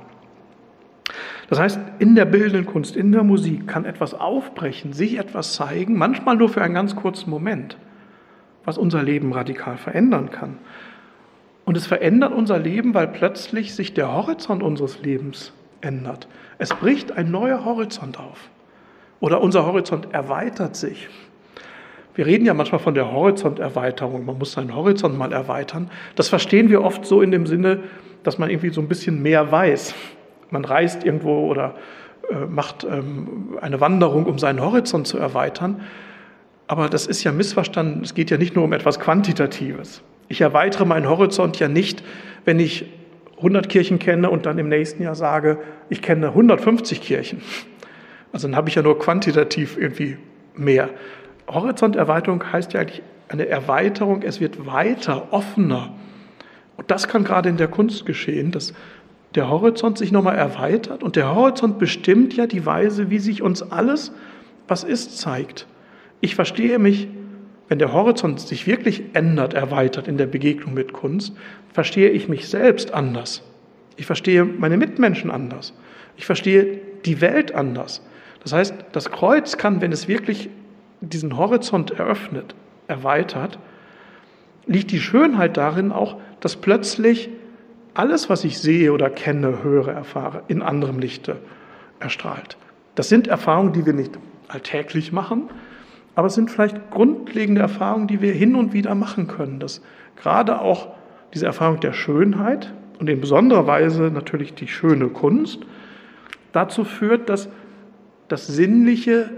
Das heißt, in der bildenden Kunst, in der Musik kann etwas aufbrechen, sich etwas zeigen, manchmal nur für einen ganz kurzen Moment, was unser Leben radikal verändern kann. Und es verändert unser Leben, weil plötzlich sich der Horizont unseres Lebens ändert. Es bricht ein neuer Horizont auf. Oder unser Horizont erweitert sich. Wir reden ja manchmal von der Horizonterweiterung. Man muss seinen Horizont mal erweitern. Das verstehen wir oft so in dem Sinne, dass man irgendwie so ein bisschen mehr weiß. Man reist irgendwo oder äh, macht ähm, eine Wanderung, um seinen Horizont zu erweitern. Aber das ist ja missverstanden. Es geht ja nicht nur um etwas Quantitatives. Ich erweitere meinen Horizont ja nicht, wenn ich 100 Kirchen kenne und dann im nächsten Jahr sage, ich kenne 150 Kirchen. Also dann habe ich ja nur quantitativ irgendwie mehr. Horizonterweiterung heißt ja eigentlich eine Erweiterung, es wird weiter, offener. Und das kann gerade in der Kunst geschehen, dass der Horizont sich nochmal erweitert und der Horizont bestimmt ja die Weise, wie sich uns alles, was ist, zeigt. Ich verstehe mich, wenn der Horizont sich wirklich ändert, erweitert in der Begegnung mit Kunst, verstehe ich mich selbst anders. Ich verstehe meine Mitmenschen anders. Ich verstehe die Welt anders. Das heißt, das Kreuz kann, wenn es wirklich diesen Horizont eröffnet, erweitert, liegt die Schönheit darin auch, dass plötzlich alles, was ich sehe oder kenne, höre, erfahre, in anderem Lichte erstrahlt. Das sind Erfahrungen, die wir nicht alltäglich machen, aber es sind vielleicht grundlegende Erfahrungen, die wir hin und wieder machen können. Dass gerade auch diese Erfahrung der Schönheit und in besonderer Weise natürlich die schöne Kunst dazu führt, dass das Sinnliche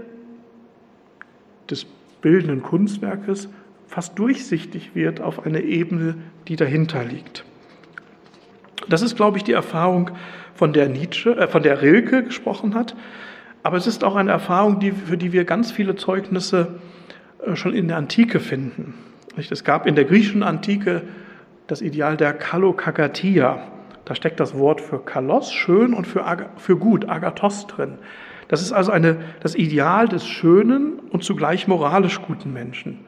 des bildenden Kunstwerkes fast durchsichtig wird auf eine Ebene, die dahinter liegt. Das ist, glaube ich, die Erfahrung, von der Nietzsche, äh, von der Rilke gesprochen hat. Aber es ist auch eine Erfahrung, die, für die wir ganz viele Zeugnisse äh, schon in der Antike finden. Es gab in der griechischen Antike das Ideal der Kalokagatia. Da steckt das Wort für Kalos, schön, und für, für gut, Agathos drin. Das ist also eine, das Ideal des schönen und zugleich moralisch guten Menschen,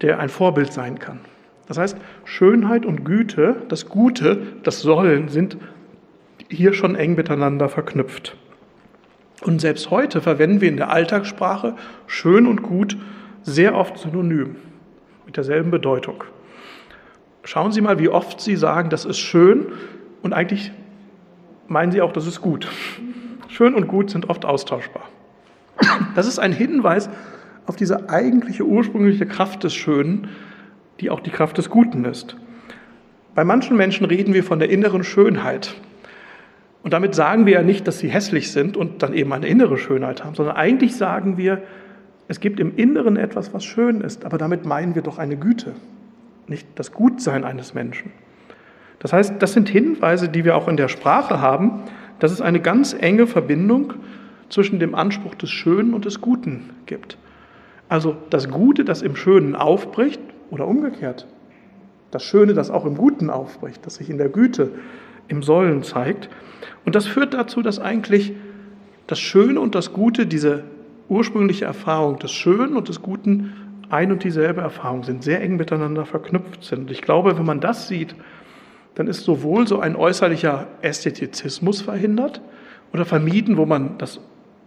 der ein Vorbild sein kann. Das heißt, Schönheit und Güte, das Gute, das Sollen sind hier schon eng miteinander verknüpft. Und selbst heute verwenden wir in der Alltagssprache schön und gut sehr oft synonym, mit derselben Bedeutung. Schauen Sie mal, wie oft Sie sagen, das ist schön und eigentlich meinen Sie auch, das ist gut. Schön und gut sind oft austauschbar. Das ist ein Hinweis auf diese eigentliche ursprüngliche Kraft des Schönen, die auch die Kraft des Guten ist. Bei manchen Menschen reden wir von der inneren Schönheit. Und damit sagen wir ja nicht, dass sie hässlich sind und dann eben eine innere Schönheit haben, sondern eigentlich sagen wir, es gibt im Inneren etwas, was schön ist, aber damit meinen wir doch eine Güte, nicht das Gutsein eines Menschen. Das heißt, das sind Hinweise, die wir auch in der Sprache haben, dass es eine ganz enge Verbindung zwischen dem Anspruch des Schönen und des Guten gibt. Also das Gute, das im Schönen aufbricht oder umgekehrt. Das Schöne, das auch im Guten aufbricht, das sich in der Güte, im Sollen zeigt. Und das führt dazu, dass eigentlich das Schöne und das Gute, diese ursprüngliche Erfahrung des Schönen und des Guten ein und dieselbe Erfahrung sind, sehr eng miteinander verknüpft sind. Ich glaube, wenn man das sieht, dann ist sowohl so ein äußerlicher Ästhetizismus verhindert oder vermieden, wo man das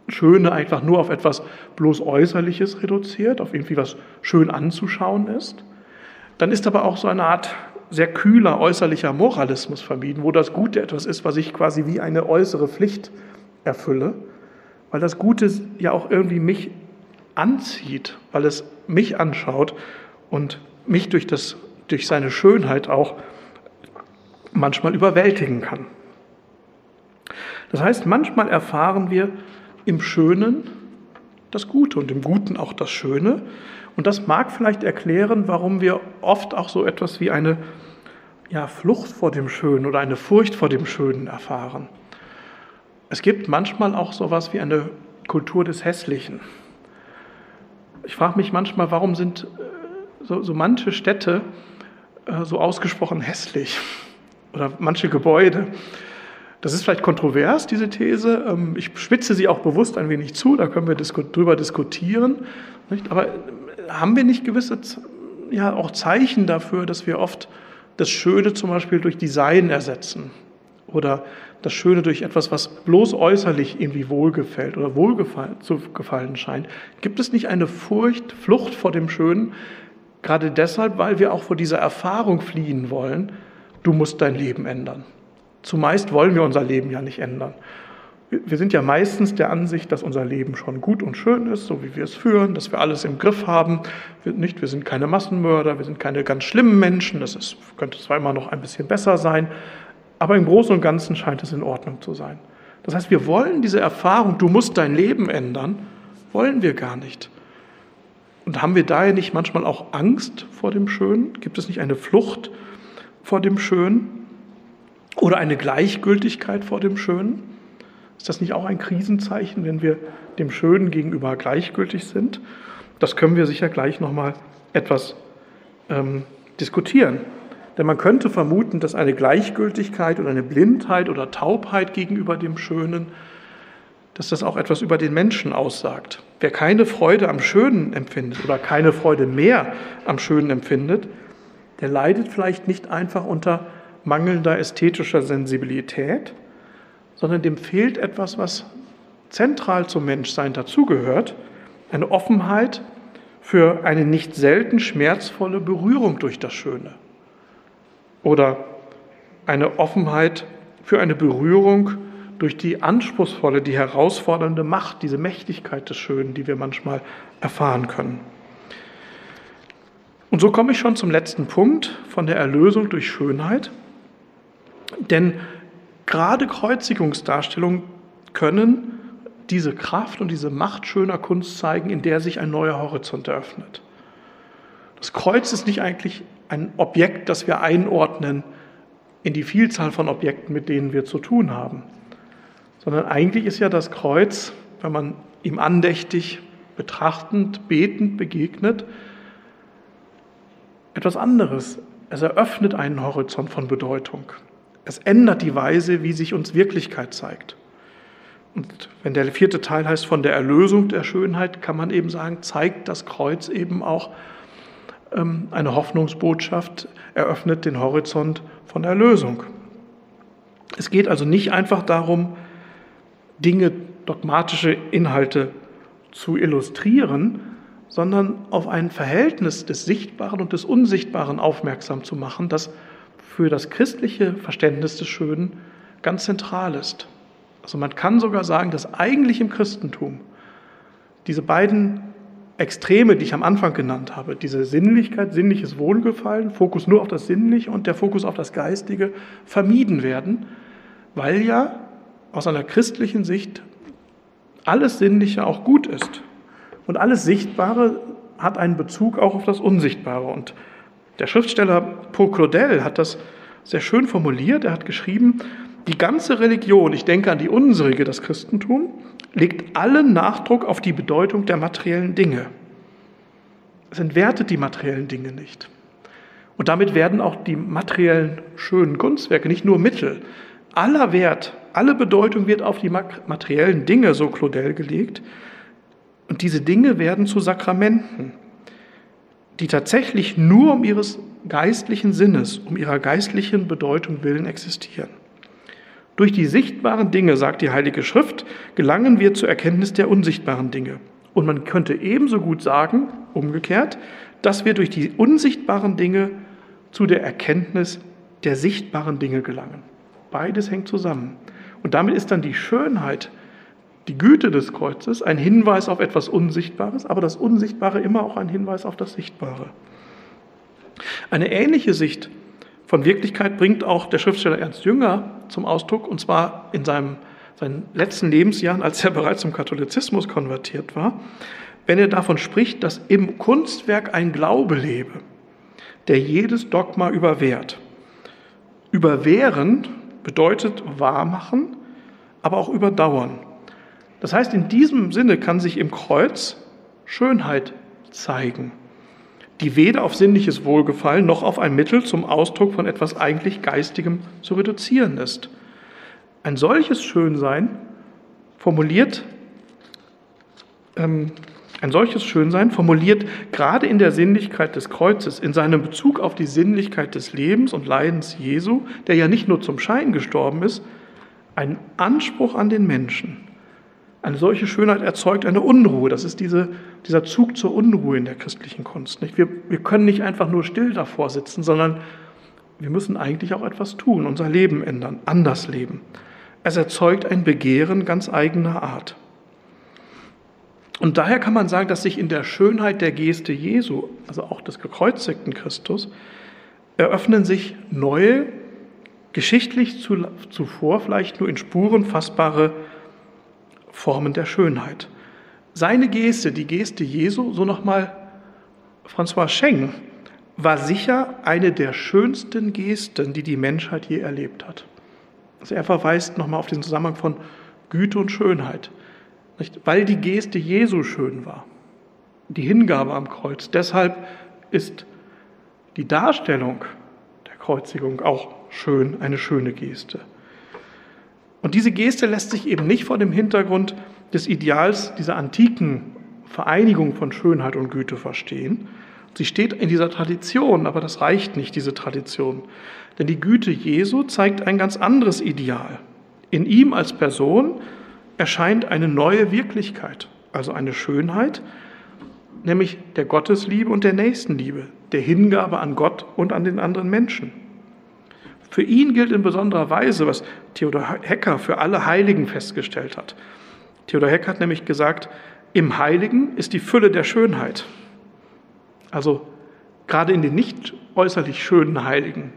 Schöne einfach nur auf etwas bloß Äußerliches reduziert, auf irgendwie was schön anzuschauen ist. Dann ist aber auch so eine Art sehr kühler äußerlicher Moralismus vermieden, wo das Gute etwas ist, was ich quasi wie eine äußere Pflicht erfülle, weil das Gute ja auch irgendwie mich anzieht, weil es mich anschaut und mich durch, das, durch seine Schönheit auch manchmal überwältigen kann. Das heißt, manchmal erfahren wir im Schönen das Gute und im Guten auch das Schöne. Und das mag vielleicht erklären, warum wir oft auch so etwas wie eine ja, Flucht vor dem Schönen oder eine Furcht vor dem Schönen erfahren. Es gibt manchmal auch so etwas wie eine Kultur des Hässlichen. Ich frage mich manchmal, warum sind äh, so, so manche Städte äh, so ausgesprochen hässlich oder manche Gebäude. Das ist vielleicht kontrovers, diese These. Ähm, ich spitze sie auch bewusst ein wenig zu, da können wir drüber diskutieren. Aber äh, haben wir nicht gewisse ja, auch Zeichen dafür, dass wir oft das Schöne zum Beispiel durch Design ersetzen oder das Schöne durch etwas, was bloß äußerlich irgendwie wohlgefällt oder wohlgefallen zu gefallen scheint. Gibt es nicht eine Furcht, Flucht vor dem Schönen, gerade deshalb, weil wir auch vor dieser Erfahrung fliehen wollen, du musst dein Leben ändern. Zumeist wollen wir unser Leben ja nicht ändern. Wir sind ja meistens der Ansicht, dass unser Leben schon gut und schön ist, so wie wir es führen, dass wir alles im Griff haben. Wir, nicht, wir sind keine Massenmörder, wir sind keine ganz schlimmen Menschen, das ist, könnte zwar immer noch ein bisschen besser sein, aber im Großen und Ganzen scheint es in Ordnung zu sein. Das heißt, wir wollen diese Erfahrung, du musst dein Leben ändern, wollen wir gar nicht. Und haben wir daher nicht manchmal auch Angst vor dem Schönen? Gibt es nicht eine Flucht vor dem Schönen oder eine Gleichgültigkeit vor dem Schönen? Ist das nicht auch ein Krisenzeichen, wenn wir dem Schönen gegenüber gleichgültig sind? Das können wir sicher gleich nochmal etwas ähm, diskutieren. Denn man könnte vermuten, dass eine Gleichgültigkeit oder eine Blindheit oder Taubheit gegenüber dem Schönen, dass das auch etwas über den Menschen aussagt. Wer keine Freude am Schönen empfindet oder keine Freude mehr am Schönen empfindet, der leidet vielleicht nicht einfach unter mangelnder ästhetischer Sensibilität, sondern dem fehlt etwas, was zentral zum Menschsein dazugehört, eine Offenheit für eine nicht selten schmerzvolle Berührung durch das Schöne oder eine Offenheit für eine Berührung durch die anspruchsvolle, die herausfordernde Macht, diese Mächtigkeit des Schönen, die wir manchmal erfahren können. Und so komme ich schon zum letzten Punkt von der Erlösung durch Schönheit. Denn gerade Kreuzigungsdarstellungen können diese Kraft und diese Macht schöner Kunst zeigen, in der sich ein neuer Horizont eröffnet. Das Kreuz ist nicht eigentlich ein Objekt, das wir einordnen in die Vielzahl von Objekten, mit denen wir zu tun haben, sondern eigentlich ist ja das Kreuz, wenn man ihm andächtig, betrachtend, betend begegnet, etwas anderes. Es eröffnet einen Horizont von Bedeutung. Es ändert die Weise, wie sich uns Wirklichkeit zeigt. Und wenn der vierte Teil heißt von der Erlösung der Schönheit, kann man eben sagen, zeigt das Kreuz eben auch ähm, eine Hoffnungsbotschaft, eröffnet den Horizont von Erlösung. Es geht also nicht einfach darum, Dinge, dogmatische Inhalte zu illustrieren, sondern auf ein Verhältnis des Sichtbaren und des Unsichtbaren aufmerksam zu machen, das für das christliche Verständnis des Schönen ganz zentral ist. Also man kann sogar sagen, dass eigentlich im Christentum diese beiden Extreme, die ich am Anfang genannt habe, diese Sinnlichkeit, sinnliches Wohlgefallen, Fokus nur auf das Sinnliche und der Fokus auf das Geistige vermieden werden, weil ja aus einer christlichen Sicht alles Sinnliche auch gut ist. Und alles Sichtbare hat einen Bezug auch auf das Unsichtbare. Und der Schriftsteller Paul Claudel hat das sehr schön formuliert. Er hat geschrieben, die ganze Religion, ich denke an die unsrige, das Christentum, legt allen Nachdruck auf die Bedeutung der materiellen Dinge. Es entwertet die materiellen Dinge nicht. Und damit werden auch die materiellen schönen Kunstwerke nicht nur Mittel. Aller Wert, alle Bedeutung wird auf die materiellen Dinge, so Claudel, gelegt. Und diese Dinge werden zu Sakramenten. die tatsächlich nur um ihres geistlichen Sinnes, um ihrer geistlichen Bedeutung willen existieren. Durch die sichtbaren Dinge, sagt die Heilige Schrift, gelangen wir zur Erkenntnis der unsichtbaren Dinge. Und man könnte ebenso gut sagen, umgekehrt, dass wir durch die unsichtbaren Dinge zu der Erkenntnis der sichtbaren Dinge gelangen. Beides hängt zusammen. Und damit ist dann die Schönheit, die Güte des Kreuzes ein Hinweis auf etwas Unsichtbares, aber das Unsichtbare immer auch ein Hinweis auf das Sichtbare. Eine ähnliche Sicht von Wirklichkeit bringt auch der Schriftsteller Ernst Jünger zum Ausdruck, und zwar in seinem, seinen letzten Lebensjahren, als er bereits zum Katholizismus konvertiert war, wenn er davon spricht, dass im Kunstwerk ein Glaube lebe, der jedes Dogma überwehrt. Überwehren bedeutet wahrmachen, aber auch überdauern. Das heißt, in diesem Sinne kann sich im Kreuz Schönheit zeigen die weder auf sinnliches Wohlgefallen noch auf ein Mittel zum Ausdruck von etwas eigentlich Geistigem zu reduzieren ist. Ein solches Schönsein formuliert, ähm, ein solches Schönsein formuliert gerade in der Sinnlichkeit des Kreuzes, in seinem Bezug auf die Sinnlichkeit des Lebens und Leidens Jesu, der ja nicht nur zum Schein gestorben ist, einen Anspruch an den Menschen. Eine solche Schönheit erzeugt eine Unruhe. Das ist diese, dieser Zug zur Unruhe in der christlichen Kunst. Nicht? Wir, wir können nicht einfach nur still davor sitzen, sondern wir müssen eigentlich auch etwas tun, unser Leben ändern, anders leben. Es erzeugt ein Begehren ganz eigener Art. Und daher kann man sagen, dass sich in der Schönheit der Geste Jesu, also auch des gekreuzigten Christus, eröffnen sich neue, geschichtlich zuvor vielleicht nur in Spuren fassbare Formen der Schönheit. Seine Geste, die Geste Jesu, so nochmal François Scheng, war sicher eine der schönsten Gesten, die die Menschheit je erlebt hat. Also er verweist nochmal auf den Zusammenhang von Güte und Schönheit. Nicht? Weil die Geste Jesu schön war, die Hingabe am Kreuz. Deshalb ist die Darstellung der Kreuzigung auch schön, eine schöne Geste. Und diese Geste lässt sich eben nicht vor dem Hintergrund des Ideals dieser antiken Vereinigung von Schönheit und Güte verstehen. Sie steht in dieser Tradition, aber das reicht nicht, diese Tradition. Denn die Güte Jesu zeigt ein ganz anderes Ideal. In ihm als Person erscheint eine neue Wirklichkeit, also eine Schönheit, nämlich der Gottesliebe und der Nächstenliebe, der Hingabe an Gott und an den anderen Menschen. Für ihn gilt in besonderer Weise, was Theodor Hecker für alle Heiligen festgestellt hat. Theodor Hecker hat nämlich gesagt, im Heiligen ist die Fülle der Schönheit. Also gerade in den nicht äußerlich schönen Heiligen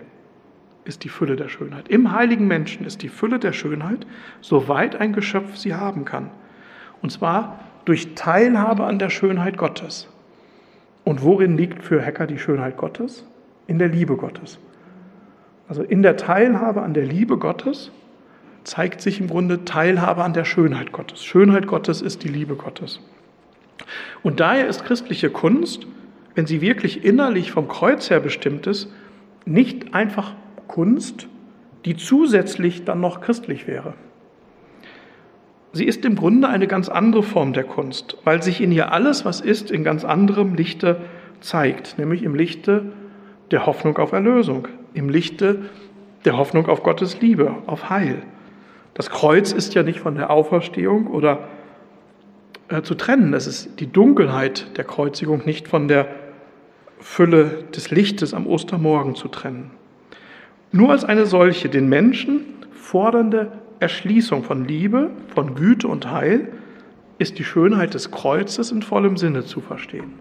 ist die Fülle der Schönheit. Im heiligen Menschen ist die Fülle der Schönheit, soweit ein Geschöpf sie haben kann. Und zwar durch Teilhabe an der Schönheit Gottes. Und worin liegt für Hecker die Schönheit Gottes? In der Liebe Gottes. Also in der Teilhabe an der Liebe Gottes zeigt sich im Grunde Teilhabe an der Schönheit Gottes. Schönheit Gottes ist die Liebe Gottes. Und daher ist christliche Kunst, wenn sie wirklich innerlich vom Kreuz her bestimmt ist, nicht einfach Kunst, die zusätzlich dann noch christlich wäre. Sie ist im Grunde eine ganz andere Form der Kunst, weil sich in ihr alles, was ist, in ganz anderem Lichte zeigt, nämlich im Lichte der Hoffnung auf Erlösung, im Lichte der Hoffnung auf Gottes Liebe, auf Heil. Das Kreuz ist ja nicht von der Auferstehung oder äh, zu trennen. Es ist die Dunkelheit der Kreuzigung nicht von der Fülle des Lichtes am Ostermorgen zu trennen. Nur als eine solche den Menschen fordernde Erschließung von Liebe, von Güte und Heil ist die Schönheit des Kreuzes in vollem Sinne zu verstehen.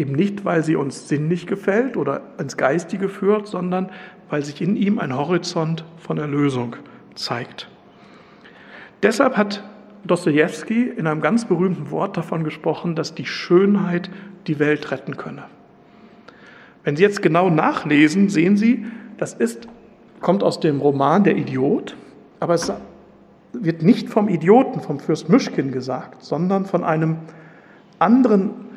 Eben nicht, weil sie uns sinnlich gefällt oder ins Geistige führt, sondern weil sich in ihm ein Horizont von Erlösung zeigt. Deshalb hat Dostoevsky in einem ganz berühmten Wort davon gesprochen, dass die Schönheit die Welt retten könne. Wenn Sie jetzt genau nachlesen, sehen Sie, das ist, kommt aus dem Roman Der Idiot, aber es wird nicht vom Idioten, vom Fürst Mischkin gesagt, sondern von einem anderen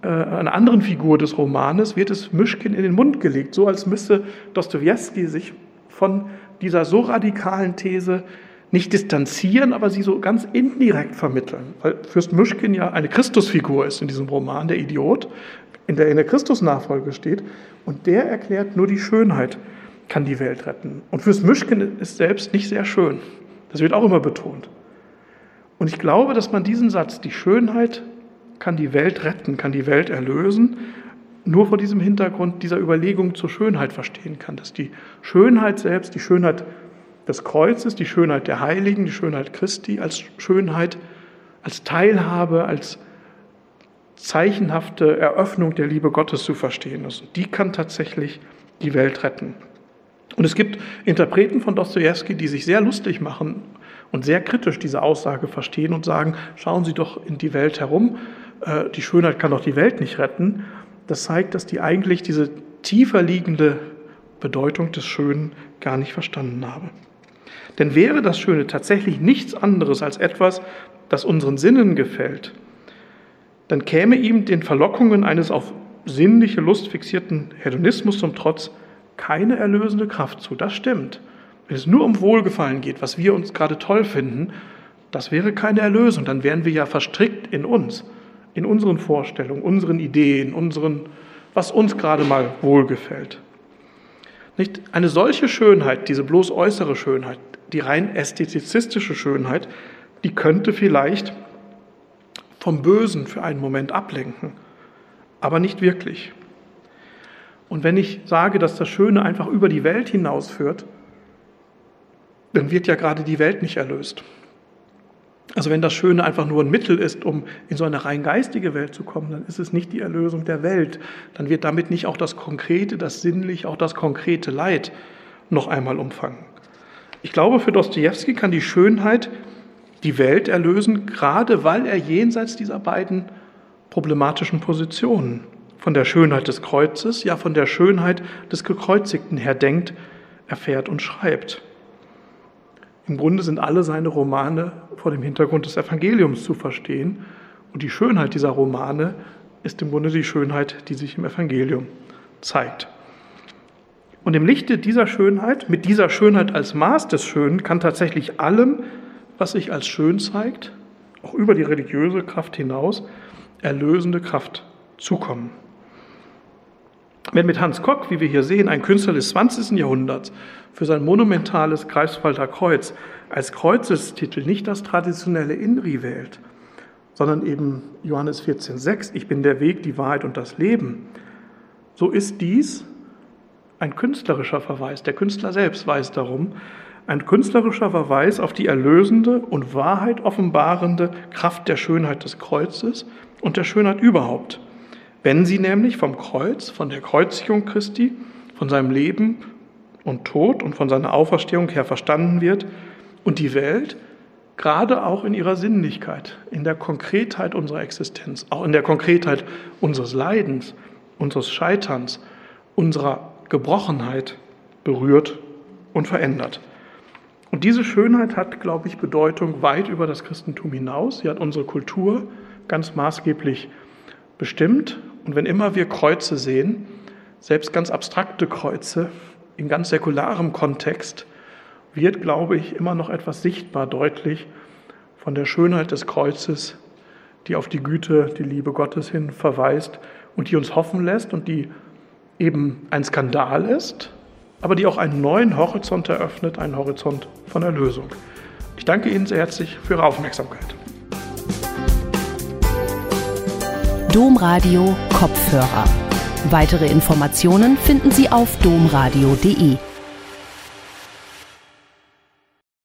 einer anderen Figur des Romanes wird es Mischkin in den Mund gelegt, so als müsste Dostoevsky sich von dieser so radikalen These nicht distanzieren, aber sie so ganz indirekt vermitteln. Weil Fürst Mischkin ja eine Christusfigur ist in diesem Roman, der Idiot. in der in der Christusnachfolge steht. Und der erklärt, nur die Schönheit kann die Welt retten. Und fürs Mischken ist selbst nicht sehr schön. Das wird auch immer betont. Und ich glaube, dass man diesen Satz, die Schönheit kann die Welt retten, kann die Welt erlösen, nur vor diesem Hintergrund dieser Überlegung zur Schönheit verstehen kann, dass die Schönheit selbst, die Schönheit des Kreuzes, die Schönheit der Heiligen, die Schönheit Christi als Schönheit, als Teilhabe, als zeichenhafte Eröffnung der Liebe Gottes zu verstehen ist. Die kann tatsächlich die Welt retten. Und es gibt Interpreten von Dostoevsky, die sich sehr lustig machen und sehr kritisch diese Aussage verstehen und sagen, schauen Sie doch in die Welt herum, äh, die Schönheit kann doch die Welt nicht retten. Das zeigt, dass die eigentlich diese tiefer liegende Bedeutung des Schönen gar nicht verstanden haben. Denn wäre das Schöne tatsächlich nichts anderes als etwas, das unseren Sinnen gefällt, dann käme ihm den Verlockungen eines auf sinnliche Lust fixierten Hedonismus zum Trotz keine erlösende Kraft zu. Das stimmt. Wenn es nur um Wohlgefallen geht, was wir uns gerade toll finden, das wäre keine Erlösung. Dann wären wir ja verstrickt in uns, in unseren Vorstellungen, unseren Ideen, unseren, was uns gerade mal wohlgefällt. Nicht? Eine solche Schönheit, diese bloß äußere Schönheit, die rein ästhetizistische Schönheit, die könnte vielleicht vom Bösen für einen Moment ablenken, aber nicht wirklich. Und wenn ich sage, dass das Schöne einfach über die Welt hinausführt, dann wird ja gerade die Welt nicht erlöst. Also wenn das Schöne einfach nur ein Mittel ist, um in so eine rein geistige Welt zu kommen, dann ist es nicht die Erlösung der Welt. Dann wird damit nicht auch das Konkrete, das Sinnliche, auch das konkrete Leid noch einmal umfangen. Ich glaube, für Dostoevsky kann die Schönheit die Welt erlösen, gerade weil er jenseits dieser beiden problematischen Positionen von der Schönheit des Kreuzes, ja von der Schönheit des Gekreuzigten her denkt, erfährt und schreibt. Im Grunde sind alle seine Romane vor dem Hintergrund des Evangeliums zu verstehen. Und die Schönheit dieser Romane ist im Grunde die Schönheit, die sich im Evangelium zeigt. Und im Lichte dieser Schönheit, mit dieser Schönheit als Maß des Schönen, kann tatsächlich allem, was sich als schön zeigt, auch über die religiöse Kraft hinaus, erlösende Kraft zukommen. Wenn mit Hans Kock, wie wir hier sehen, ein Künstler des 20. Jahrhunderts für sein monumentales Greifswalder Kreuz als Kreuzestitel nicht das traditionelle Inri wählt, sondern eben Johannes 14,6, ich bin der Weg, die Wahrheit und das Leben, so ist dies ein künstlerischer Verweis. Der Künstler selbst weiß darum, ein künstlerischer Verweis auf die erlösende und Wahrheit offenbarende Kraft der Schönheit des Kreuzes und der Schönheit überhaupt. Wenn sie nämlich vom Kreuz, von der Kreuzigung Christi, von seinem Leben und Tod und von seiner Auferstehung her verstanden wird und die Welt gerade auch in ihrer Sinnlichkeit, in der Konkretheit unserer Existenz, auch in der Konkretheit unseres Leidens, unseres Scheiterns, unserer Gebrochenheit berührt und verändert. Und diese Schönheit hat, glaube ich, Bedeutung weit über das Christentum hinaus. Sie hat unsere Kultur ganz maßgeblich bestimmt. Und wenn immer wir Kreuze sehen, selbst ganz abstrakte Kreuze, in ganz säkularem Kontext wird, glaube ich, immer noch etwas sichtbar deutlich von der Schönheit des Kreuzes, die auf die Güte, die Liebe Gottes hin verweist und die uns hoffen lässt und die eben ein Skandal ist, aber die auch einen neuen Horizont eröffnet, einen Horizont von Erlösung. Ich danke Ihnen sehr herzlich für Ihre Aufmerksamkeit. Domradio Kopfhörer. Weitere Informationen finden Sie auf domradio.de.